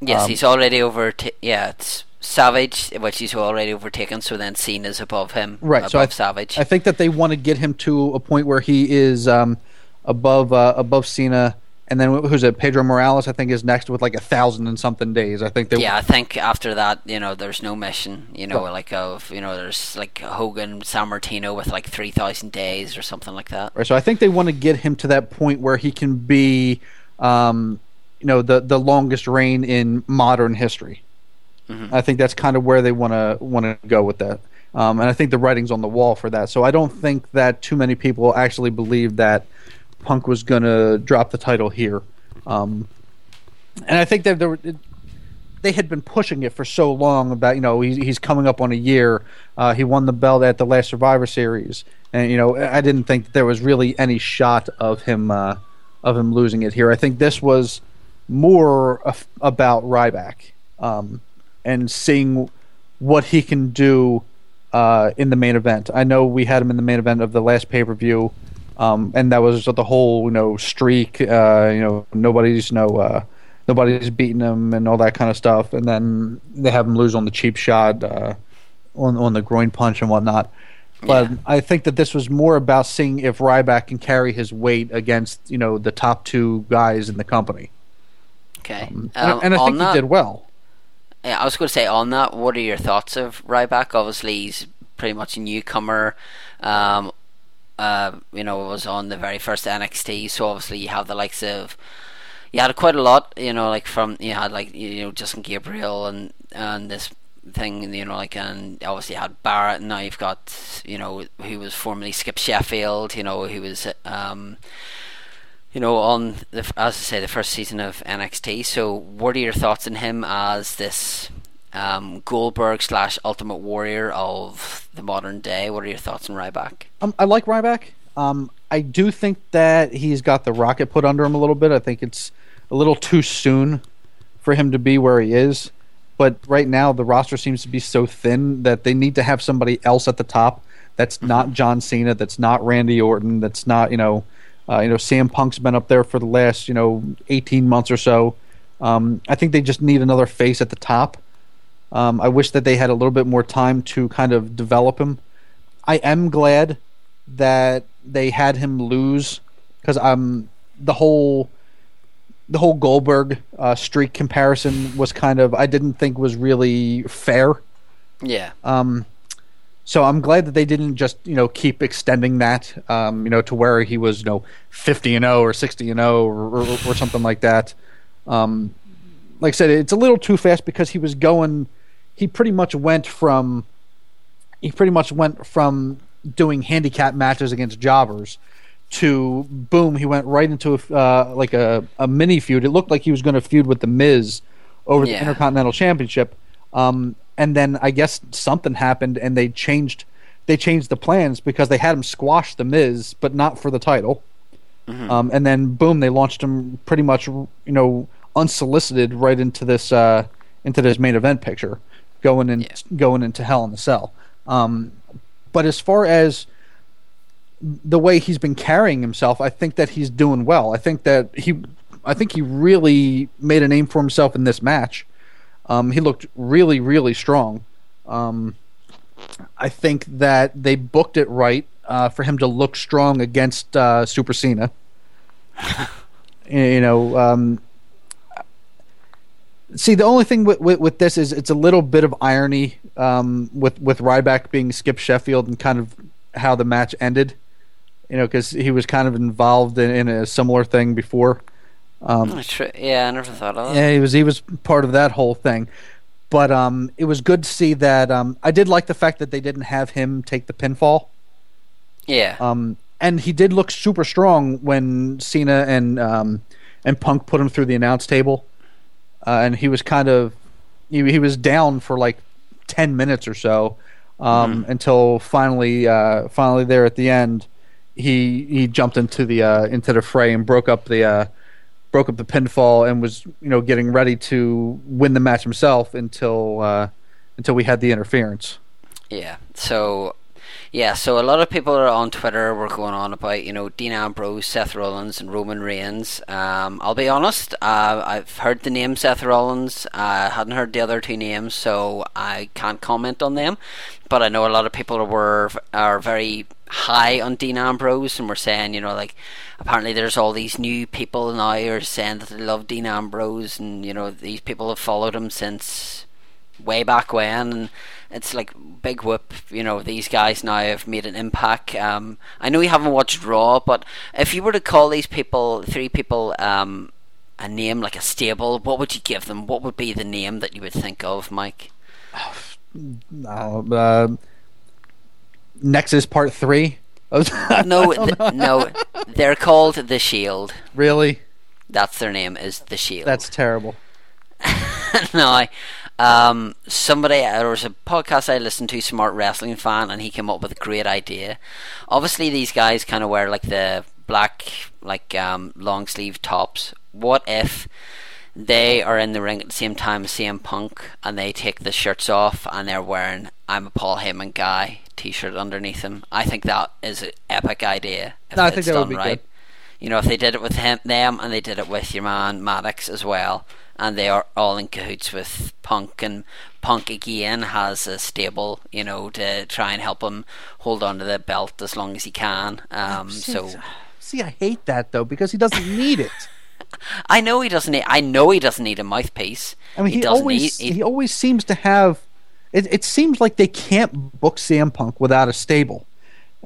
B: Yes, um, he's already over. T- yeah, it's Savage, which he's already overtaken, so then Cena's above him.
C: Right.
B: so I,
C: Savage. I think that they want to get him to a point where he is um, above uh, above Cena and then who's it? Pedro Morales, I think, is next with like a thousand and something days. I think they.
B: Yeah, I think after that, you know, there's no mission. You know, like of you know, there's like Hogan, Sammartino with like three thousand days or something like that.
C: Right. So I think they want to get him to that point where he can be, um, you know, the the longest reign in modern history. Mm-hmm. I think that's kind of where they want to want to go with that. Um, and I think the writing's on the wall for that. So I don't think that too many people actually believe that Punk was going to drop the title here. Um, and I think that there were, they had been pushing it for so long about you know he's, he's coming up on a year. Uh, he won the belt at the last Survivor Series, and you know I didn't think there was really any shot of him uh, of him losing it here. I think this was more af- about Ryback um, and seeing what he can do uh, in the main event. I know we had him in the main event of the last pay per view. Um, and that was the whole, you know, streak. Uh, you know, nobody's know, uh, nobody's beating him and all that kind of stuff. And then they have him lose on the cheap shot, uh, on on the groin punch and whatnot. But yeah. I think that this was more about seeing if Ryback can carry his weight against you know the top two guys in the company.
B: Okay,
C: um, and, and, I think that, he did well.
B: Yeah, I was going to say on that. What are your thoughts of Ryback? Obviously, he's pretty much a newcomer. Um, uh, you know, was on the very first NXT. So obviously you have the likes of you had quite a lot, you know, like from you had like you know Justin Gabriel and and this thing, you know, like and obviously had Barrett. And now you've got you know who was formerly Skip Sheffield, you know, who was um, you know on the as I say the first season of NXT. So what are your thoughts on him as this? um, Goldberg slash Ultimate Warrior of the modern day. What are your thoughts on Ryback?
C: Um, I like Ryback. Um, I do think that he's got the rocket put under him a little bit. I think it's a little too soon for him to be where he is. But right now, the roster seems to be so thin that they need to have somebody else at the top. That's mm-hmm. not John Cena. That's not Randy Orton. That's not you know, uh, you know, CM Punk's been up there for the last you know eighteen months or so. Um, I think they just need another face at the top. Um, I wish that they had a little bit more time to kind of develop him. I am glad that they had him lose because um the whole the whole Goldberg uh, streak comparison was kind of I didn't think was really fair.
B: Yeah.
C: Um. So I'm glad that they didn't just you know keep extending that um you know to where he was you know 50 and 0 or 60 and 0 or, or, or something like that. Um, like I said, it's a little too fast because he was going he pretty much went from he pretty much went from doing handicap matches against jobbers to boom he went right into a, uh, like a, a mini feud it looked like he was going to feud with the miz over yeah. the intercontinental championship um, and then i guess something happened and they changed they changed the plans because they had him squash the miz but not for the title mm-hmm. um, and then boom they launched him pretty much you know unsolicited right into this uh, into this main event picture going in yeah. going into Hell in the Cell. Um, but as far as the way he's been carrying himself, I think that he's doing well. I think that he, I think he really made a name for himself in this match. Um, he looked really, really strong. Um, I think that they booked it right uh, for him to look strong against uh, Super Cena. you know, um, See, the only thing with, with, with, this is it's a little bit of irony um, with with Ryback being Skip Sheffield and kind of how the match ended. You know, because he was kind of involved in, in a similar thing before.
B: Um, yeah, I never thought of that.
C: Yeah, he was he was part of that whole thing. But um, it was good to see that. Um, I did like the fact that they didn't have him take the pinfall.
B: Yeah.
C: Um, and he did look super strong when Cena and um, and Punk put him through the announce table uh, and he was kind of he, he was down for like ten minutes or so um, mm-hmm. until finally uh, finally there at the end he he jumped into the uh, into the fray and broke up the uh, broke up the pinfall and was you know getting ready to win the match himself until uh, until we had the interference.
B: Yeah. So Yeah, so a lot of people are on Twitter were going on about, you know, Dean Ambrose, Seth Rollins, and Roman Reigns. Um, I'll be honest, uh, I've heard the name Seth Rollins, I hadn't heard the other two names, so I can't comment on them. But I know a lot of people were are very high on Dean Ambrose and were saying, you know, like apparently there's all these new people now who are saying that they love Dean Ambrose, and you know these people have followed him since way back when, and it's like big whoop. You know, these guys now have made an impact. Um, I know you haven't watched Raw, but if you were to call these people, three people, um, a name like a stable, what would you give them? What would be the name that you would think of, Mike?
C: Uh, uh, Nexus Part Three.
B: no, th- no, they're called the Shield.
C: Really?
B: That's their name. Is the Shield?
C: That's terrible.
B: no, I, um, somebody there was a podcast I listened to, Smart Wrestling Fan, and he came up with a great idea. Obviously, these guys kind of wear like the black, like um, long sleeve tops. What if they are in the ring at the same time as CM Punk, and they take the shirts off, and they're wearing "I'm a Paul Heyman guy" T-shirt underneath them? I think that is an epic idea.
C: If no, I think that would be right. good.
B: You know, if they did it with him, them, and they did it with your man Maddox as well and they are all in cahoots with Punk, and Punk again has a stable, you know, to try and help him hold on to the belt as long as he can. Um, see, so,
C: see, I hate that though because he doesn't need it.
B: I know he doesn't. Need, I know he doesn't need a mouthpiece.
C: I mean, he, he always need, he, he always seems to have. It, it seems like they can't book CM Punk without a stable.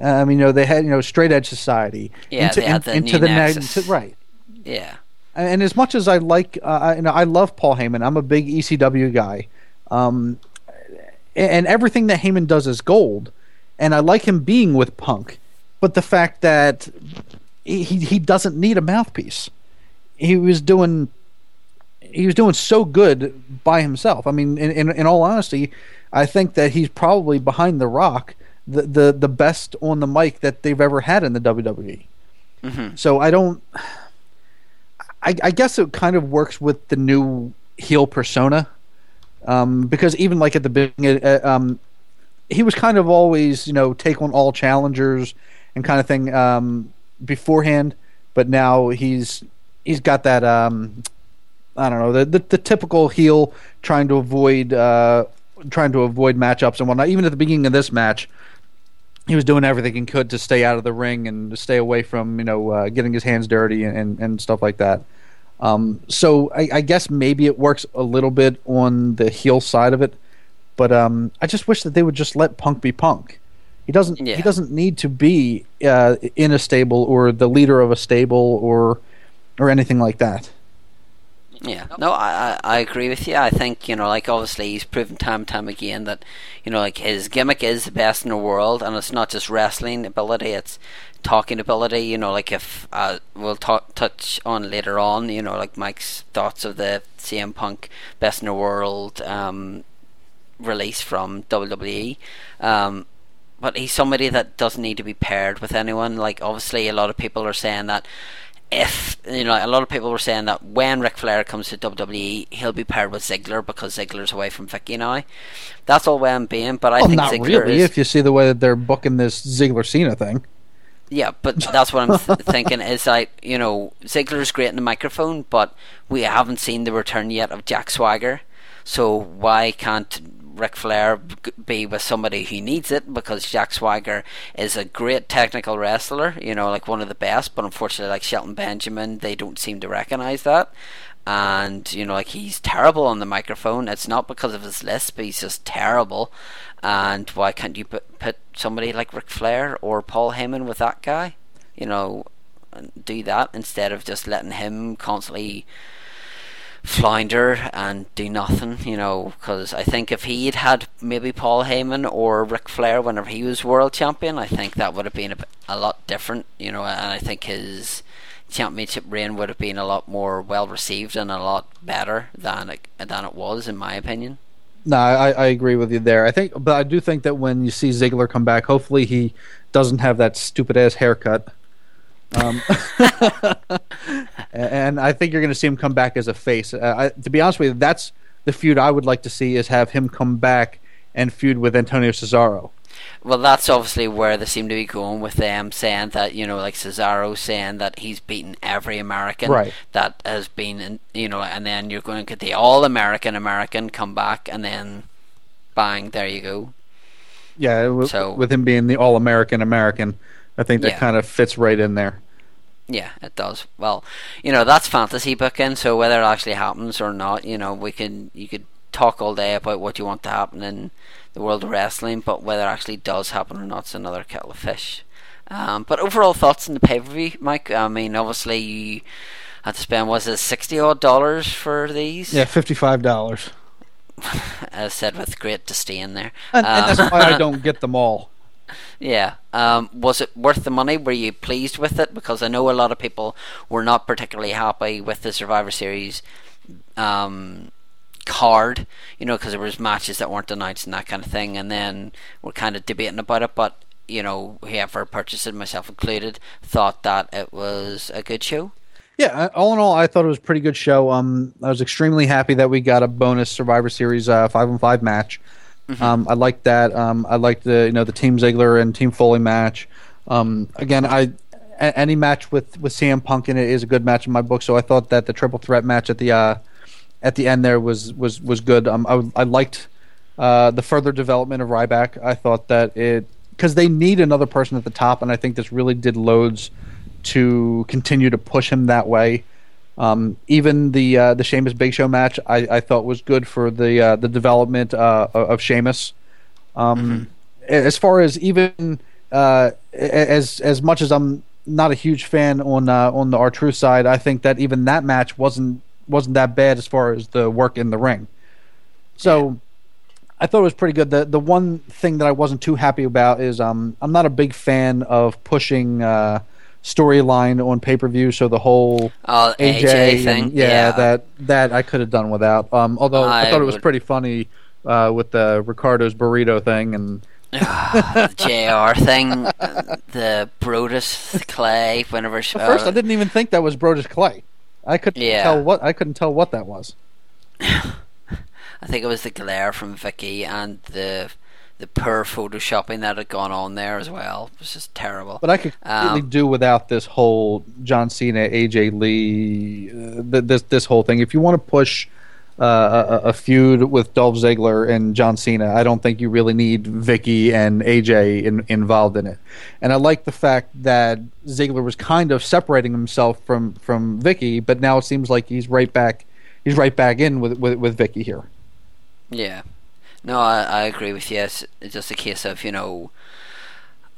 C: Um, you know, they had you know straight edge society.
B: Yeah, into, they had the into the into,
C: right.
B: Yeah
C: and as much as I like, uh, you know, I love Paul Heyman. I'm a big ECW guy, um, and everything that Heyman does is gold, and I like him being with Punk. But the fact that he he doesn't need a mouthpiece, he was doing he was doing so good by himself. I mean, in in, in all honesty, I think that he's probably behind the Rock, the the the best on the mic that they've ever had in the WWE. Mm-hmm. So I don't. I, I, guess it kind of works with the new heel persona, um, because even like at the beginning, uh, um, he was kind of always you know take on all challengers and kind of thing um, beforehand, but now he's he's got that um, I don't know the, the, the typical heel trying to avoid uh, trying to avoid matchups and whatnot. Even at the beginning of this match, he was doing everything he could to stay out of the ring and to stay away from you know uh, getting his hands dirty and, and, and stuff like that. Um, so I, I, guess maybe it works a little bit on the heel side of it, but um, I just wish that they would just let Punk be Punk. He doesn't. Yeah. He doesn't need to be uh, in a stable or the leader of a stable or or anything like that.
B: Yeah, no, I I agree with you. I think you know, like obviously he's proven time and time again that you know, like his gimmick is the best in the world, and it's not just wrestling ability; it's talking ability. You know, like if uh, we'll talk touch on later on. You know, like Mike's thoughts of the CM Punk best in the world um, release from WWE. Um, but he's somebody that doesn't need to be paired with anyone. Like obviously, a lot of people are saying that if you know, a lot of people were saying that when Ric Flair comes to WWE, he'll be paired with Ziggler because Ziggler's away from Vicky now. That's all well and being, but I well, think not Ziggler really.
C: Is, if you see the way that they're booking this Ziggler Cena thing.
B: Yeah, but that's what I'm th- thinking. Is like you know Ziggler's great in the microphone, but we haven't seen the return yet of Jack Swagger. So why can't Ric Flair be with somebody who needs it because Jack Swagger is a great technical wrestler, you know, like one of the best, but unfortunately, like Shelton Benjamin, they don't seem to recognize that. And, you know, like he's terrible on the microphone. It's not because of his lisp, he's just terrible. And why can't you put, put somebody like Ric Flair or Paul Heyman with that guy? You know, do that instead of just letting him constantly flounder and do nothing, you know, because I think if he'd had maybe Paul Heyman or Ric Flair whenever he was world champion, I think that would have been a, a lot different, you know, and I think his championship reign would have been a lot more well received and a lot better than it, than it was, in my opinion.
C: No, I, I agree with you there. I think, but I do think that when you see Ziggler come back, hopefully he doesn't have that stupid ass haircut. Um, and I think you're going to see him come back as a face. Uh, I, to be honest with you, that's the feud I would like to see is have him come back and feud with Antonio Cesaro.
B: Well, that's obviously where they seem to be going with them saying that you know, like Cesaro saying that he's beaten every American
C: Right.
B: that has been, in, you know, and then you're going to get the All American American come back, and then bang, there you go.
C: Yeah, w-
B: So-
C: with him being the All American American, I think that
B: Yeah.
C: kind of fits right in there.
B: Yeah, it does. Well, you know, that's fantasy booking, so whether it actually happens or not, you know, we can you could talk all day about what you want to happen in the world of wrestling, but whether it actually does happen or not is another kettle of fish. Um, but overall thoughts on the pay per view, Mike? I mean, obviously you had to spend was it sixty odd dollars for these?
C: Yeah, fifty five dollars,
B: as said with great disdain there.
C: and, and
B: Um,
C: that's why I don't get them all.
B: Yeah. Um, was it worth the money? Were you pleased with it? Because I know a lot of people were not particularly happy with the Survivor Series um, card, you know, because there was matches that weren't announced and that kind of thing, and then we're kind of debating about it. But you know, whoever purchased it, myself included, thought that it was a good show.
C: Yeah, all in all, I thought it was a pretty good show. Um, I was extremely happy that we got a bonus Survivor Series uh, five on five match. Um, I like that. Um, I like the you know the Team Ziggler and Team Foley match. Um, again, I a- any match with with CM Punk in it is a good match in my book. So I thought that the triple threat match at the uh, at the end there was was was good. Um, I I liked uh, the further development of Ryback. I thought that it because they need another person at the top, and I think this really did loads to continue to push him that way. Um, even the uh, the Sheamus Big Show match, I, I thought was good for the uh, the development uh, of Sheamus. Um, As far as even uh, as as much as I'm not a huge fan on uh, on the R Truth side, I think that even that match wasn't wasn't that bad as far as the work in the ring. So. I thought it was pretty good. The the one thing that I wasn't too happy about is um I'm not a big fan of pushing uh, storyline on pay per view. So the whole
B: Oh,
C: AJ,
B: AJ
C: and-
B: thing,
C: yeah,
B: yeah.
C: that that I could have done without. Um, although I,
B: I
C: thought it was
B: would-
C: pretty funny uh, with the Ricardo's burrito thing and
B: the JR thing, uh, the Brodus Clay, whenever she,
C: first
B: uh,
C: I didn't even think that was Brodus Clay. I couldn't
B: Yeah.
C: tell what I couldn't tell what that was.
B: I think it was the glare from Vicky and the the poor photoshopping that had gone on there as well. It was just terrible.
C: But I could completely
B: Um,
C: do without this whole John Cena, AJ Lee, uh, this this whole thing. If you want to push uh, a, a feud with Dolph Ziggler and John Cena, I don't think you really need Vicky and AJ in, involved in it. And I like the fact that Ziggler was kind of separating himself from from Vicky, but now it seems like he's right back. He's right back in with with, with Vicky here.
B: Yeah. No, I, I agree with you. It's, just a case of, you know,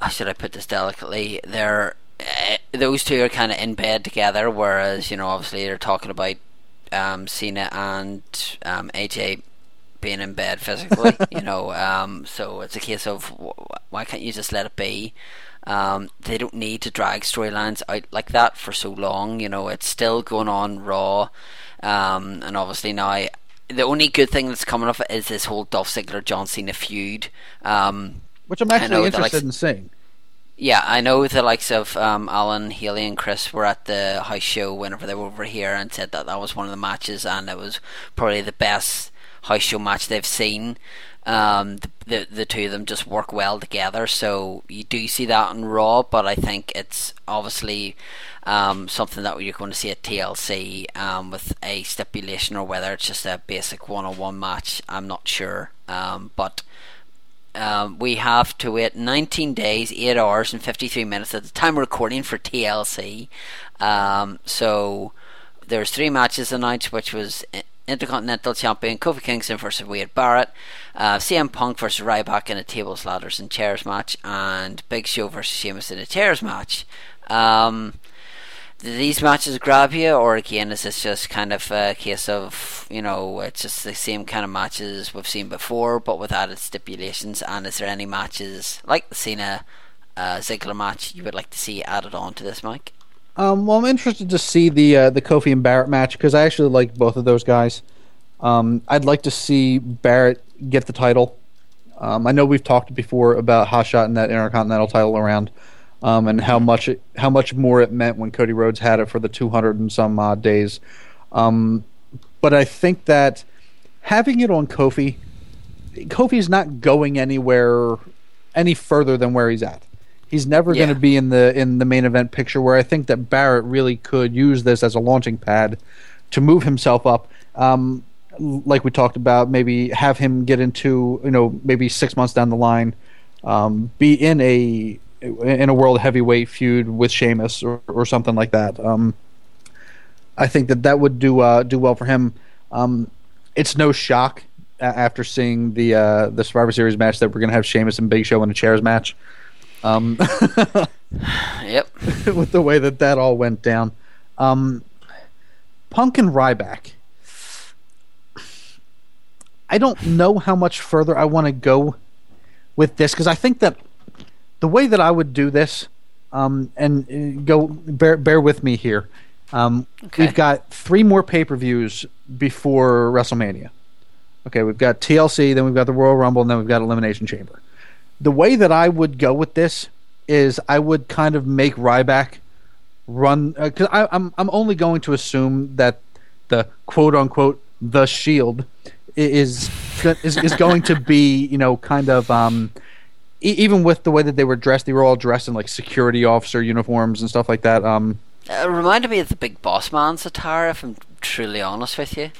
B: how should I put this delicately? They're, uh, those two are kind of in bed together, whereas, you know, obviously they're talking about um, Cena and um, AJ being in bed physically, you know. Um, so it's a case of wh- wh- why can't you just let it be? Um, they don't need to drag storylines out like that for so long. You know, it's still going on Raw, um, and obviously now the only good thing that's coming of it is this whole Dolph Ziggler John Cena feud. Um,
C: Which I'm actually interested
B: like-
C: in seeing.
B: yeah, I know the likes of um, Alan, Healy, and Chris were at the house show whenever they were over here and said that that was one of the matches and it was probably the best house show match they've seen. Um, the, the two of them just work well together, so you do see that on Raw. But I think it's obviously um, something that you're going to see at TLC um, with a stipulation, or whether it's just a basic one-on-one match. I'm not sure, um, but um, we have to wait 19 days, 8 hours, and 53 minutes at the time of recording for TLC. Um, so there's three matches announced, which was I- Intercontinental Champion Kofi Kingston versus Wade Barrett, uh, CM Punk versus Ryback in a tables, ladders, and chairs match, and Big Show versus Sheamus in a chairs match. Um, these matches grab you, or again, is this just kind of a case of you know it's just the same kind of matches we've seen before, but with added stipulations? And is there any matches like the Cena uh, Ziggler match you would like to see added on to this, Mike?
C: Um, well, I'm interested to see the uh, the Kofi and Barrett match because I actually like both of those guys. Um, I'd like to see Barrett get the title. Um, I know we've talked before about Hotshot and that Intercontinental title around, um, and how much it, how much more it meant when Cody Rhodes had it for the 200 and some odd days. Um, but I think that having it on Kofi, Kofi's not going anywhere any further than where he's at. He's never
B: Yeah.
C: going to be in the in the main event picture. Where I think that Barrett really could use this as a launching pad to move himself up. Um, like we talked about, maybe have him get into you know maybe six months down the line, um, be in a in a world heavyweight feud with Sheamus or, or something like that. Um, I think that that would do uh, do well for him. Um, it's no shock after seeing the uh, the Survivor Series match that we're going to have Sheamus and Big Show in a chairs match. Um,
B: Yep.
C: with the way that that all went down. Um, Punk and Ryback. I don't know how much further I want to go with this because I think that the way that I would do this, um, and uh, go bear bear with me here. Um,
B: Okay.
C: We've got three more pay per views before WrestleMania. Okay, we've got TLC, then we've got the Royal Rumble, and then we've got Elimination Chamber. The way that I would go with this is I would kind of make Ryback run because I I'm I'm only going to assume that the quote unquote the Shield is is is going to be you know kind of um e- even with the way that they were dressed, they were all dressed in like security officer uniforms and stuff like that. Um,
B: It reminded me of the Big Boss Man's attire, if I'm truly honest with you.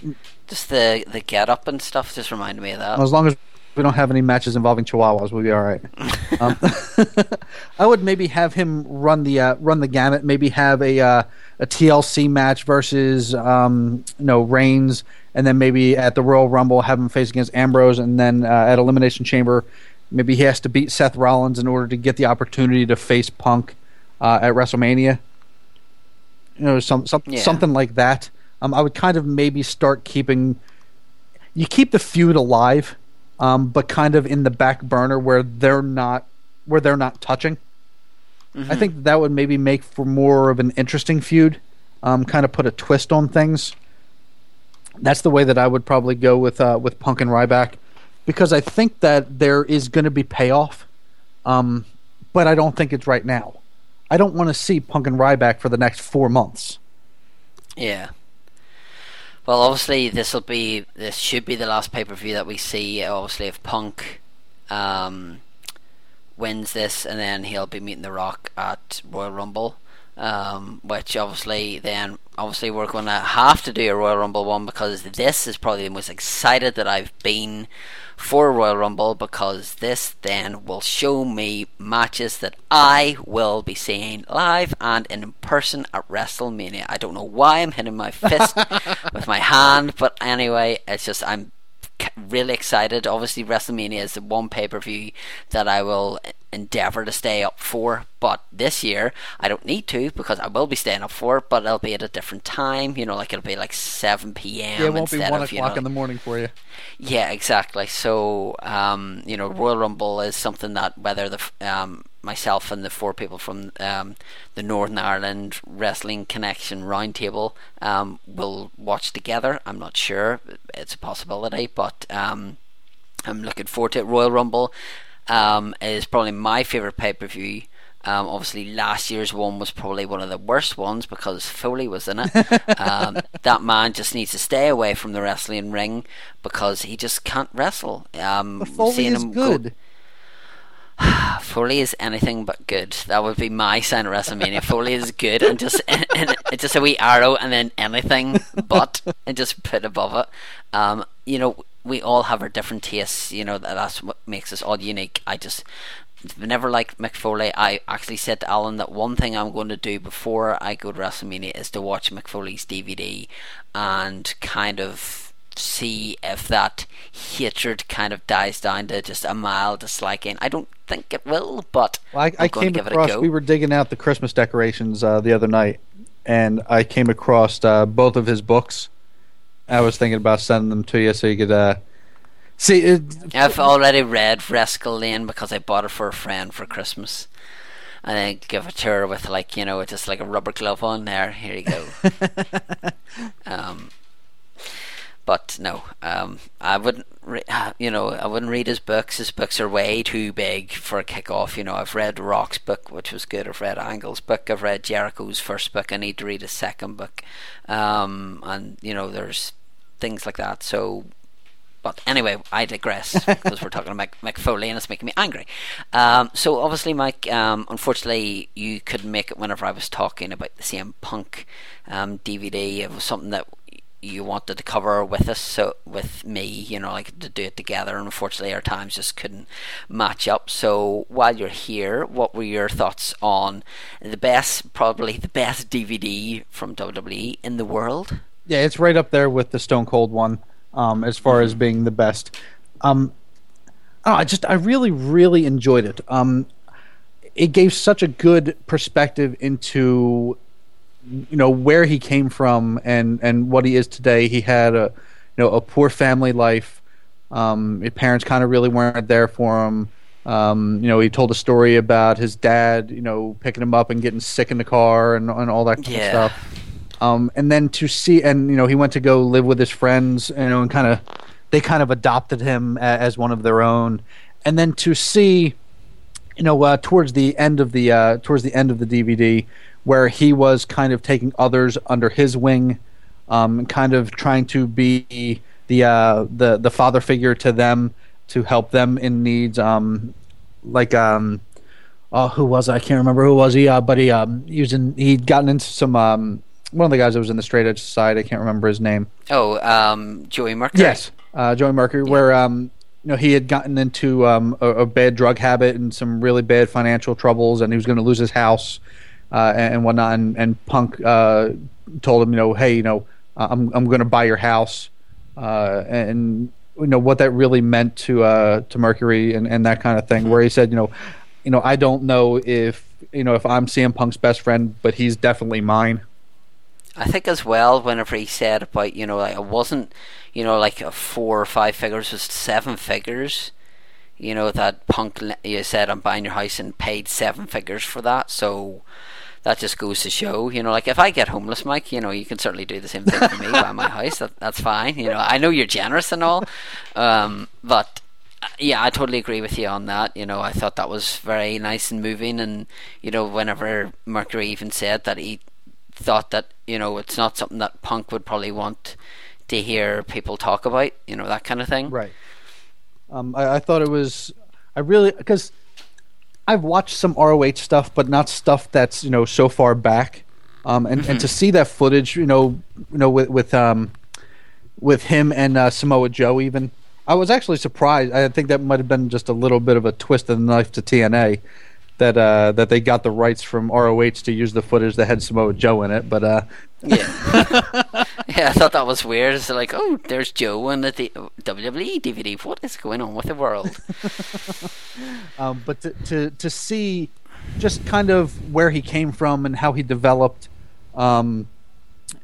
B: Just the the get up and stuff just reminded me of that.
C: as long as we don't have any matches involving chihuahuas, we'll be all right. um, I would maybe have him run the uh, run the gamut. Maybe have a uh, a TLC match versus um, you know Reigns, and then maybe at the Royal Rumble have him face against Ambrose, and then uh, at Elimination Chamber, maybe he has to beat Seth Rollins in order to get the opportunity to face Punk uh, at WrestleMania. You know, some, some
B: Yeah.
C: something like that. Um, I would kind of maybe start keeping you keep the feud alive, um, but kind of in the back burner where they're not where they're not touching. I think that would maybe make for more of an interesting feud. Um, kind of put a twist on things. That's the way that I would probably go with uh, with Punk and Ryback, because I think that there is going to be payoff, um, but I don't think it's right now. I don't want to see Punk and Ryback for the next four months.
B: Yeah. Well, obviously, this will be this should be the last pay per view that we see. Obviously, if Punk um, wins this, and then he'll be meeting The Rock at Royal Rumble, um, which obviously then obviously we're going to have to do a Royal Rumble one because this is probably the most excited that I've been for Royal Rumble because this then will show me matches that I will be seeing live and in person at WrestleMania. I don't know why I'm hitting my fist with my hand, but anyway, it's just I'm really excited. Obviously, WrestleMania is the one pay per view that I will endeavor to stay up for. But this year, I don't need to because I will be staying up for it, but it'll be at a different time. You know, like it'll be like 7 p.m.
C: Yeah, it won't be one
B: of, you
C: o'clock
B: know,
C: in the morning for you.
B: yeah, exactly. So, um, you know, Royal Rumble is something that whether the um, myself and the four people from um, the Northern Ireland Wrestling Connection Roundtable um, will watch together. I'm not sure; it's a possibility, but um, I'm looking forward to it. Royal Rumble um, is probably my favorite pay per view. Um, obviously, last year's one was probably one of the worst ones because Foley was in it. um, that man just needs to stay away from the wrestling ring because he just can't wrestle. Um,
C: But Foley is
B: him go-
C: good.
B: Foley is anything but good. That would be my sign of WrestleMania. Foley is good and just and, and it's just a wee arrow and then anything but and just put above it. Um, you know, we all have our different tastes. You know, that- that's what makes us all unique. I just never liked Mick Foley. I actually said to Alan that one thing I'm going to do before I go to WrestleMania is to watch Mick Foley's DVD and kind of see if that hatred kind of dies down to just a mild disliking. I don't think it will, but
C: Well, I, I came across.
B: it a go.
C: We were digging out the Christmas decorations uh, the other night, and I came across uh, both of his books. I was thinking about sending them to you so you could uh, see. It,
B: I've already read Wrescal Lane because I bought it for a friend for Christmas. And then give it to her with like you know just like a rubber glove on there. Here you go. um, but no, um, I wouldn't. Re- you know, I wouldn't read his books. His books are way too big for a kick-off. You know, I've read Rock's book, which was good. I've read Angle's book. I've read Jericho's first book. I need to read his second book. Um, and you know, there's things like that. So But anyway, I digress because we're talking about Mick Foley and it's making me angry. Um, so obviously, Mike, um, unfortunately, you couldn't make it whenever I was talking about the CM Punk um, DVD. It was something that you wanted to cover with us, so with me, you know, like to do it together. And unfortunately, our times just couldn't match up. So while you're here, what were your thoughts on the best, probably the best DVD from WWE in the world?
C: Yeah, it's right up there with the Stone Cold one um, as far as being the best. Um, oh, I just I really really enjoyed it. Um, it gave such a good perspective into you know where he came from and and what he is today. He had a you know a poor family life. Um, his parents kind of really weren't there for him. Um, you know, he told a story about his dad, you know, picking him up and getting sick in the car and, and all that kind
B: Yeah.
C: of stuff. Um, and then to see, and you know, he went to go live with his friends, you know, and kind of, they kind of adopted him a, as one of their own. And then to see, you know, uh, towards the end of the uh, towards the end of the DVD, where he was kind of taking others under his wing, um, kind of trying to be the uh, the the father figure to them to help them in needs. Um, like um, oh, who was it? I can't remember who was he, uh, but he um, he was in, he'd gotten into some um, one of the guys that was in the Straight Edge Society. I can't remember his name.
B: Oh, um, Joey Mercury.
C: Yes, uh, Joey Mercury, where um, you know he had gotten into um, a, a bad drug habit and some really bad financial troubles, and he was going to lose his house uh, and, and whatnot. And, and Punk uh, told him, you know, hey, you know, I'm I'm going to buy your house, uh, and you know what that really meant to uh, to Mercury and, and that kind of thing. Where he said, you know, you know, I don't know if you know if I'm CM Punk's best friend, but he's definitely mine.
B: I think as well, whenever he said about, you know, like it wasn't, you know, like a four or five figures, it was seven figures. You know, that punk, you said, I'm buying your house and paid seven figures for that. So that just goes to show, you know, like if I get homeless, Mike, you know, you can certainly do the same thing for me, buy my house. That, that's fine. You know, I know you're generous and all. Um, but uh, yeah, I totally agree with you on that. You know, I thought that was very nice and moving. And, you know, whenever Mercury even said that he thought that you know it's not something that punk would probably want to hear people talk about you know that kind of thing
C: Right. Um, I, I thought it was. I really because I've watched some ROH stuff, but not stuff that's you know so far back. Um, and, and to see that footage, you know, you know, with with um, with him and uh, Samoa Joe, even I was actually surprised. I think that might have been just a little bit of a twist of the knife to TNA that uh, that they got the rights from ROH to use the footage that had Samoa Joe in it. But uh,
B: yeah. Yeah I thought that was weird. It's like oh there's Joe on the D- WWE DVD what is going on with the world?
C: Um, but to, to to see just kind of where he came from and how he developed, um,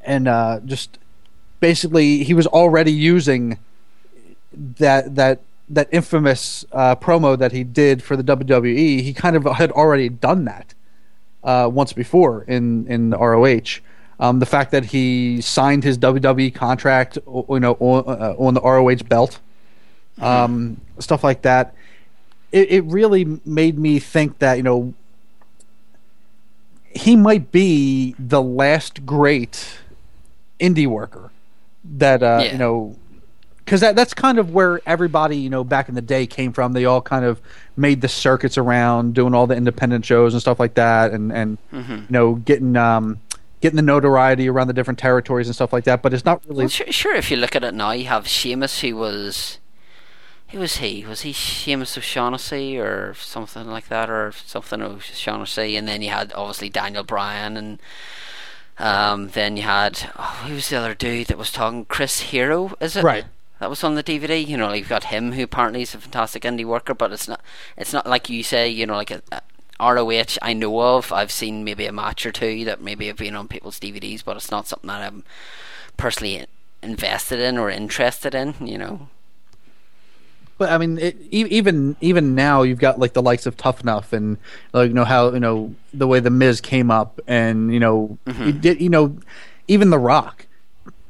C: and uh, just basically he was already using that that that infamous uh, promo that he did for the WWE. He kind of had already done that uh, once before in in the ROH. Um, the fact that he signed his WWE contract, you know, on, uh, on the ROH belt, um, stuff like that it, it really made me think that you know he might be the last great indie worker that uh,
B: Yeah.
C: you know because that, that's kind of where everybody you know back in the day came from. They all kind of made the circuits around doing all the independent shows and stuff like that and and you know getting um getting the notoriety around the different territories and stuff like that but it's not really
B: well, sure, sure if you look at it now you have Sheamus who was who was he? Was he Sheamus O'Shaughnessy or something like that or something O'Shaughnessy and then you had obviously Daniel Bryan and um, then you had oh, who was the other dude that was talking? Chris Hero is it?
C: Right.
B: That was on the DVD. You know, you've got him who apparently is a fantastic indie worker, but it's not. It's not like you say. You know, like a, a ROH I know of. I've seen maybe a match or two that maybe have been on people's DVDs, but it's not something that I'm personally invested in or interested in. You know.
C: But I mean, it, even even now, you've got like the likes of Tough Enough, and like you know how you know the way the Miz came up, and you know mm-hmm. you did you know even The Rock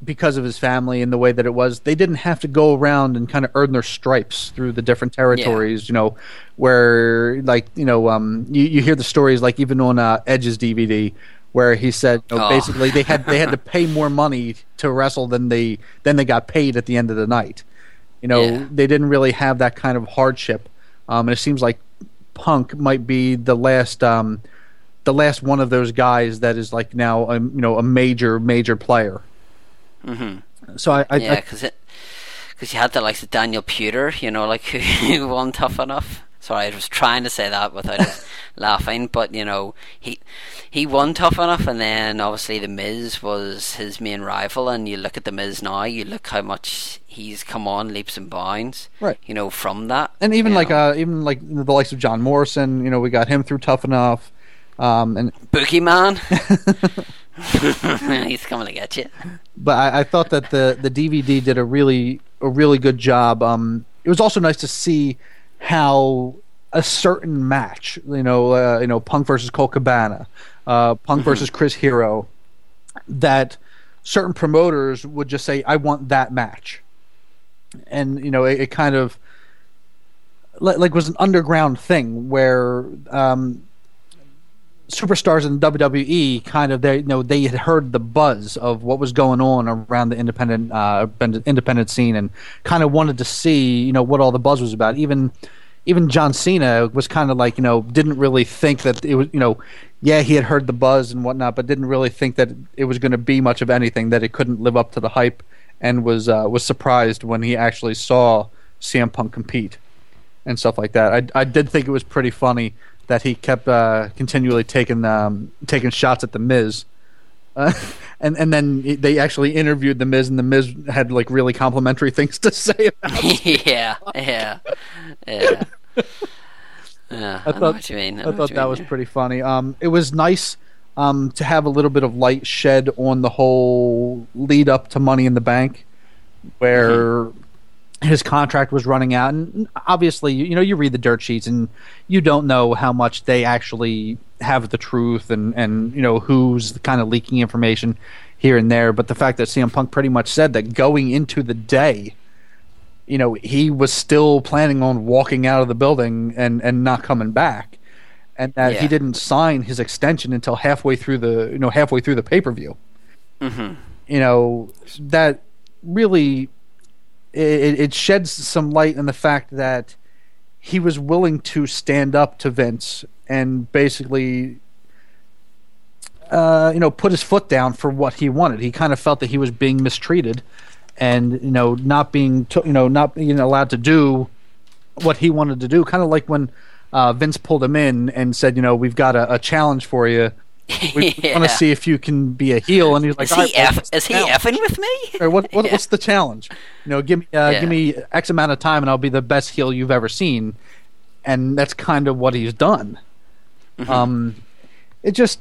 C: because of his family and the way that it was, they didn't have to go around and kind of earn their stripes through the different territories. You know, where like you know um you, you hear the stories like even on uh, Edge's DVD. Where he said, you know,
B: Oh.
C: basically they had they had to pay more money to wrestle than they than they got paid at the end of the night You know,
B: Yeah.
C: they didn't really have that kind of hardship, um, and it seems like Punk might be the last, um, the last one of those guys that is like now, a, you know, a major, major player. Mm-hmm. So I, I,
B: yeah, because it because you had the likes of Daniel Puder, you know, like who won Tough Enough. Sorry, I was trying to say that without laughing, but you know, he he won Tough Enough, and then obviously the Miz was his main rival. And you look at the Miz now, you look how much he's come on leaps and bounds,
C: Right.
B: You know, from that,
C: and even like
B: know.
C: uh, even like the likes of John Morrison, you know, we got him through Tough Enough, um, and
B: Boogeyman. he's coming to get you.
C: but I, I thought that the the DVD did a really a really good job. Um, it was also nice to see how a certain match, you know, uh, you know, Punk versus Colt Cabana, uh, Punk versus Chris Hero, that certain promoters would just say, "I want that match," and you know, it, it kind of like, like was an underground thing where um, superstars in WWE kind of they you know they had heard the buzz of what was going on around the independent uh, independent scene and kind of wanted to see you know what all the buzz was about. Even even John Cena was kind of like you know didn't really think that it was you know yeah he had heard the buzz and whatnot, but didn't really think that it was going to be much of anything that it couldn't live up to the hype and was uh, was surprised when he actually saw CM Punk compete and stuff like that. I I did think it was pretty funny that he kept uh, continually taking um, taking shots at the Miz. Uh, and and then they actually interviewed the Miz, and the Miz had like really complimentary things to say about. it.
B: yeah, yeah, yeah. Yeah, I,
C: I thought
B: what you mean. I,
C: I thought that
B: mean
C: was pretty funny. Um, it was nice um, to have a little bit of light shed on the whole lead up to Money in the Bank, where his contract was running out, and obviously, you know, you read the dirt sheets, and you don't know how much they actually have the truth, and and you know who's kind of leaking information here and there. But the fact that CM Punk pretty much said that going into the day you know, he was still planning on walking out of the building and, and not coming back. And that
B: Yeah.
C: he didn't sign his extension until halfway through the you know halfway through the pay per view.
B: Mm-hmm.
C: You know that really it, it sheds some light on the fact that he was willing to stand up to Vince and basically uh, you know put his foot down for what he wanted. He kind of felt that he was being mistreated and you know not being you know not being allowed to do what he wanted to do. Kind of like when uh, Vince pulled him in and said, you know, we've got a, a challenge for you. We
B: Yeah.
C: want to see if you can be a heel. And he's like,
B: Is he
C: right,
B: F- is he effing with me?
C: Or what, what
B: Yeah.
C: what's the challenge? You know, give me uh,
B: Yeah.
C: give me X amount of time, and I'll be the best heel you've ever seen. And that's kind of what he's done.
B: Mm-hmm.
C: Um, it just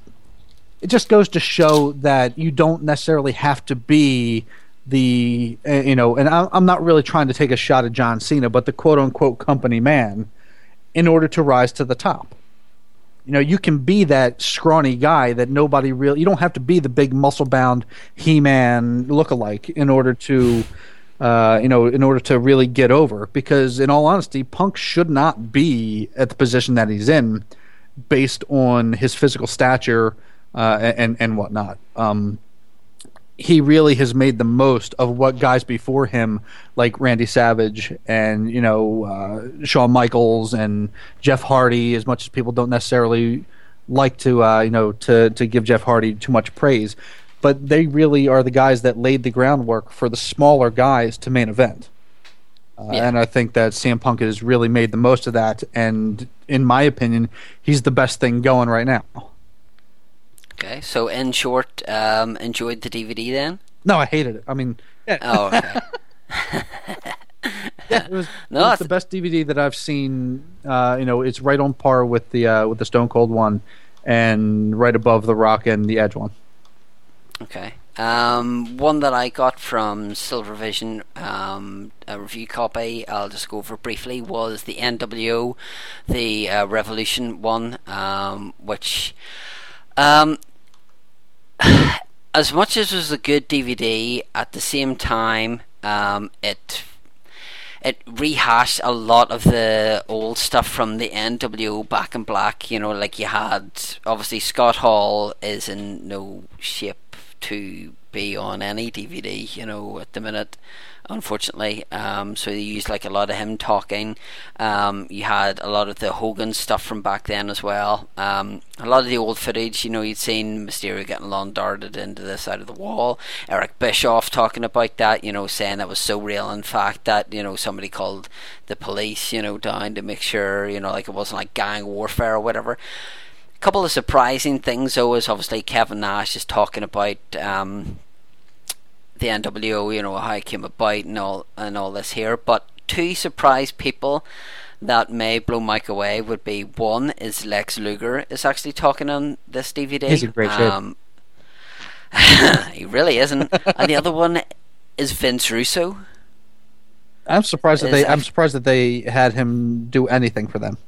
C: it just goes to show that you don't necessarily have to be the uh, you know, and I'm, I'm not really trying to take a shot at John Cena, but the quote unquote company man, in order to rise to the top. You know, you can be that scrawny guy that nobody really. You don't have to be the big muscle-bound He-Man lookalike in order to, uh, you know, in order to really get over. Because, in all honesty, Punk should not be at the position that he's in, based on his physical stature uh, and and whatnot. Um, he really has made the most of what guys before him, like Randy Savage and you know uh, Shawn Michaels and Jeff Hardy. As much as people don't necessarily like to uh, you know to to give Jeff Hardy too much praise, but they really are the guys that laid the groundwork for the smaller guys to main event. Uh,
B: Yeah.
C: And I think that CM Punk has really made the most of that. And in my opinion, he's the best thing going right now.
B: Okay, so in short, um, enjoyed the DVD then?
C: No, I hated it. I mean, yeah,
B: Oh, okay.
C: yeah, it was,
B: No,
C: it was the best DVD that I've seen. Uh, you know, it's right on par with the uh, with the Stone Cold one, and right above the Rock and the Edge one.
B: Okay. Um, one that I got from Silver Vision, um, a review copy, I'll just go over briefly, was the NWO, the uh, Revolution one, um, which, um, as much as it was a good DVD, at the same time, um, it it rehashed a lot of the old stuff from the NWO back in black. You know, like you had obviously Scott Hall is in no shape to be on any DVD, you know, at the minute unfortunately. Um, so they used like a lot of him talking. Um, you had a lot of the Hogan stuff from back then as well. Um, a lot of the old footage, you know, you'd seen Mysterio getting lawn darted into the side of the wall. Eric Bischoff talking about that, you know, saying that was so real. In fact, that you know somebody called the police, you know, down to make sure, you know, like it wasn't like gang warfare or whatever. A couple of surprising things though is obviously Kevin Nash is talking about um, the NWO, you know, how it came about and all and all this here. But two surprise people that may blow Mike away would be one is Lex Luger is actually talking on this DVD.
C: He's a great um,
B: he really isn't. and the other one is Vince Russo.
C: I'm surprised that they. I'm surprised that they had him do anything for them.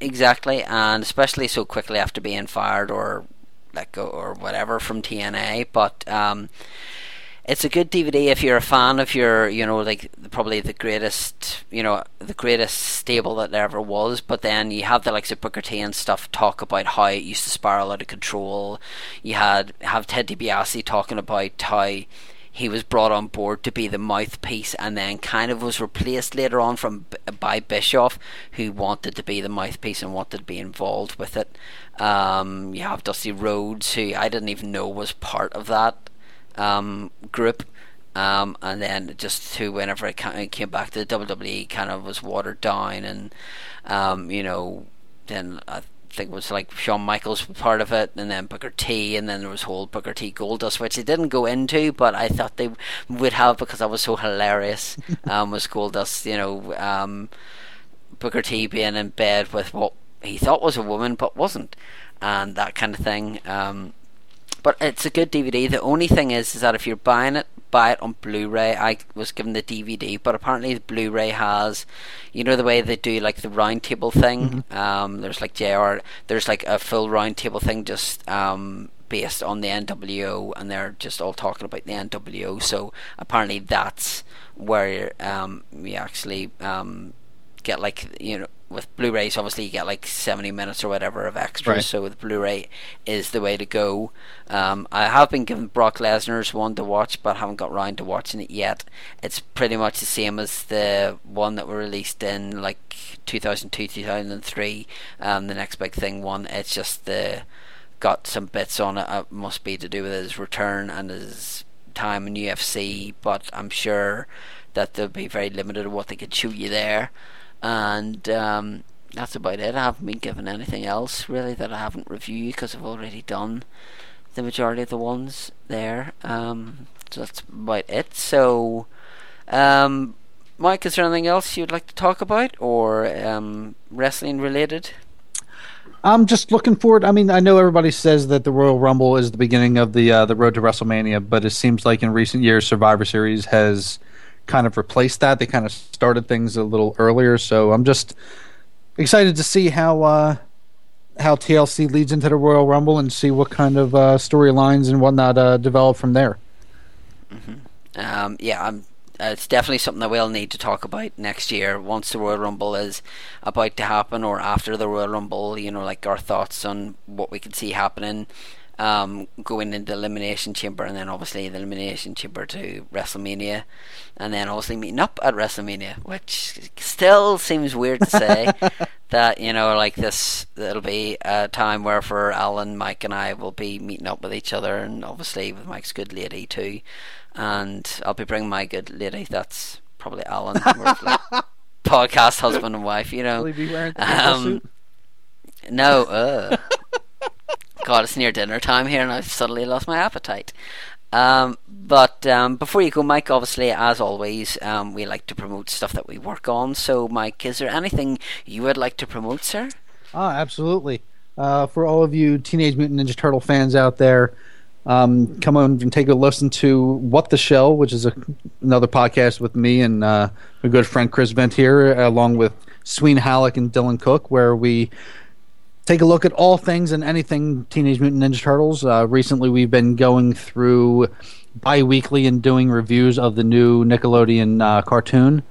B: Exactly, and especially so quickly after being fired or let go or whatever from TNA. But um, it's a good DVD if you're a fan of your, you know, like probably the greatest, you know, the greatest stable that there ever was. But then you have the likes of Booker T and stuff talk about how it used to spiral out of control. You had have Ted DiBiase talking about how he was brought on board to be the mouthpiece and then kind of was replaced later on from by Bischoff who wanted to be the mouthpiece and wanted to be involved with it. Um, you have Dusty Rhodes who I didn't even know was part of that um, group. Um, and then just to whenever it came back to the WWE, kind of was watered down, and um, you know, then I think it was like Shawn Michaels was part of it, and then Booker T, and then there was whole Booker T Goldust, which they didn't go into, but I thought they would have because that was so hilarious. um, was Goldust, you know, um, Booker T being in bed with what he thought was a woman but wasn't, and that kind of thing. Um, but it's a good DVD. The only thing is, is that if you're buying it, buy it on Blu-ray. I was given the DVD, but apparently the Blu-ray has, you know, the way they do like the roundtable thing. Mm-hmm. Um, there's like JR. There's like a full roundtable thing just um, based on the NWO, and they're just all talking about the NWO. So apparently that's where um, we actually um, get like you know with Blu-rays, obviously you get like seventy minutes or whatever of extras. Right. So with Blu-ray is the way to go. Um, I have been given Brock Lesnar's one to watch, but haven't got round to watching it yet. It's pretty much the same as the one that were released in like two thousand two, two thousand three. Um, the next big thing one. It's just the got some bits on it. It must be to do with his return and his time in UFC, but I'm sure that they'll be very limited of what they could show you there and um, that's about it. I haven't been given anything else really that I haven't reviewed because I've already done the majority of the ones there. Um, so that's about it. So, um, Mike, is there anything else you'd like to talk about or um, wrestling related?
C: I'm just looking forward. I mean, I know everybody says that the Royal Rumble is the beginning of the uh, the road to WrestleMania, but it seems like in recent years, Survivor Series has kind of replaced that. They kind of started things a little earlier, so I'm just excited to see how uh, how TLC leads into the Royal Rumble and see what kind of uh, storylines and whatnot uh, develop from there.
B: Mm-hmm. Um, yeah, I'm, uh, it's definitely something that we'll need to talk about next year once the Royal Rumble is about to happen, or after the Royal Rumble. You know, like our thoughts on what we could see happening um, going into the Elimination Chamber, and then obviously the Elimination Chamber to WrestleMania, and then obviously meeting up at WrestleMania, which still seems weird to say that you know like this it'll be a time where for Alan, Mike, and I will be meeting up with each other, and obviously with Mike's good lady too, and I'll be bringing my good lady. That's probably Alan. like podcast husband and wife, you know. Um, no, uh. God, it's near dinner time here, and I've suddenly lost my appetite. Um, but um, before you go, Mike, obviously, as always, um, we like to promote stuff that we work on. So, Mike, is there anything you would like to promote, sir?
C: Ah, absolutely. Uh, for all of you Teenage Mutant Ninja Turtle fans out there, um, come on and take a listen to What the Shell, which is a, another podcast with me and uh, my good friend Chris Vent here, along with Sween Halleck and Dylan Cook, where we take a look at all things and anything Teenage Mutant Ninja Turtles. Uh, recently, we've been going through bi-weekly and doing reviews of the new Nickelodeon uh, cartoon.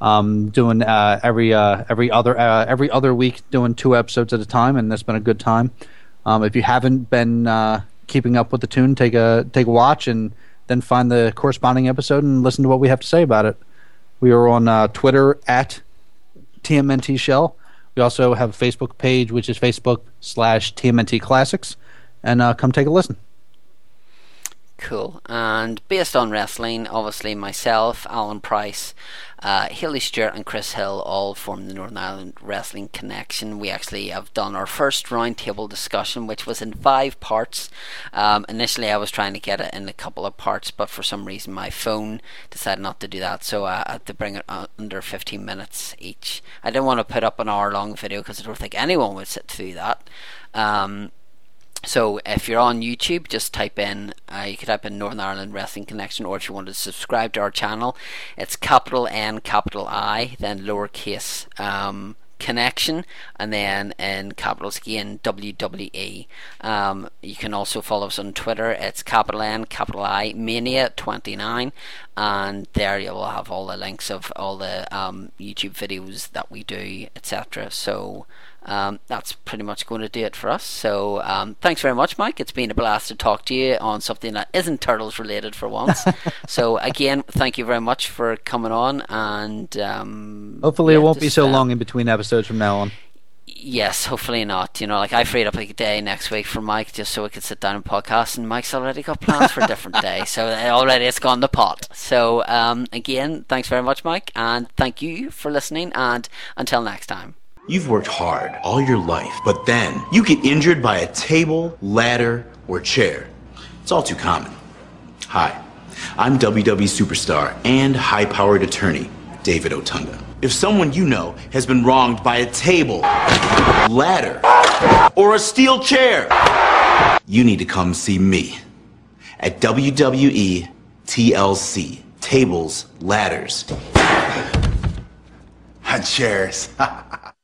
C: Um, doing uh, every uh, every other uh, every other week, doing two episodes at a time, and that's been a good time. Um, if you haven't been uh, keeping up with the tune, take a take a watch, and then find the corresponding episode and listen to what we have to say about it. We are on Twitter at TMNT Shell. We also have a Facebook page, which is Facebook slash TMNT Classics, and uh, come take a listen.
B: Cool. And based on wrestling, obviously myself, Alan Price, uh, Haley Stewart, and Chris Hill all form the Northern Ireland Wrestling Connection. We actually have done our first roundtable discussion, which was in five parts. Um, initially, I was trying to get it in a couple of parts, but for some reason, my phone decided not to do that, so I had to bring it under 15 minutes each. I didn't want to put up an hour long video because I don't think anyone would sit through that. Um, so if you're on YouTube, just type in, uh, you could type in Northern Ireland Wrestling Connection, or if you want to subscribe to our channel, it's capital N, capital I, then lowercase um, connection, and then in capitals again WWE. Um, you can also follow us on Twitter. It's capital N, capital I, Mania29, and there you will have all the links of all the um, YouTube videos that we do, etc. So um, that's pretty much going to do it for us. So um, thanks very much, Mike. It's been a blast to talk to you on something that isn't turtles related for once. so again, thank you very much for coming on, and um,
C: hopefully yeah, it won't just, be so uh, long in between episodes from now on.
B: Yes, hopefully not. You know, like I freed up like a day next week for Mike just so we could sit down and podcast, and Mike's already got plans for a different day, so already it's gone the pot. So um, again, thanks very much, Mike, and thank you for listening. And until next time.
D: You've worked hard all your life, but then you get injured by a table, ladder, or chair. It's all too common. Hi, I'm WWE superstar and high powered attorney, David Otunga. If someone you know has been wronged by a table, ladder, or a steel chair, you need to come see me at WWE TLC. Tables, ladders, and chairs.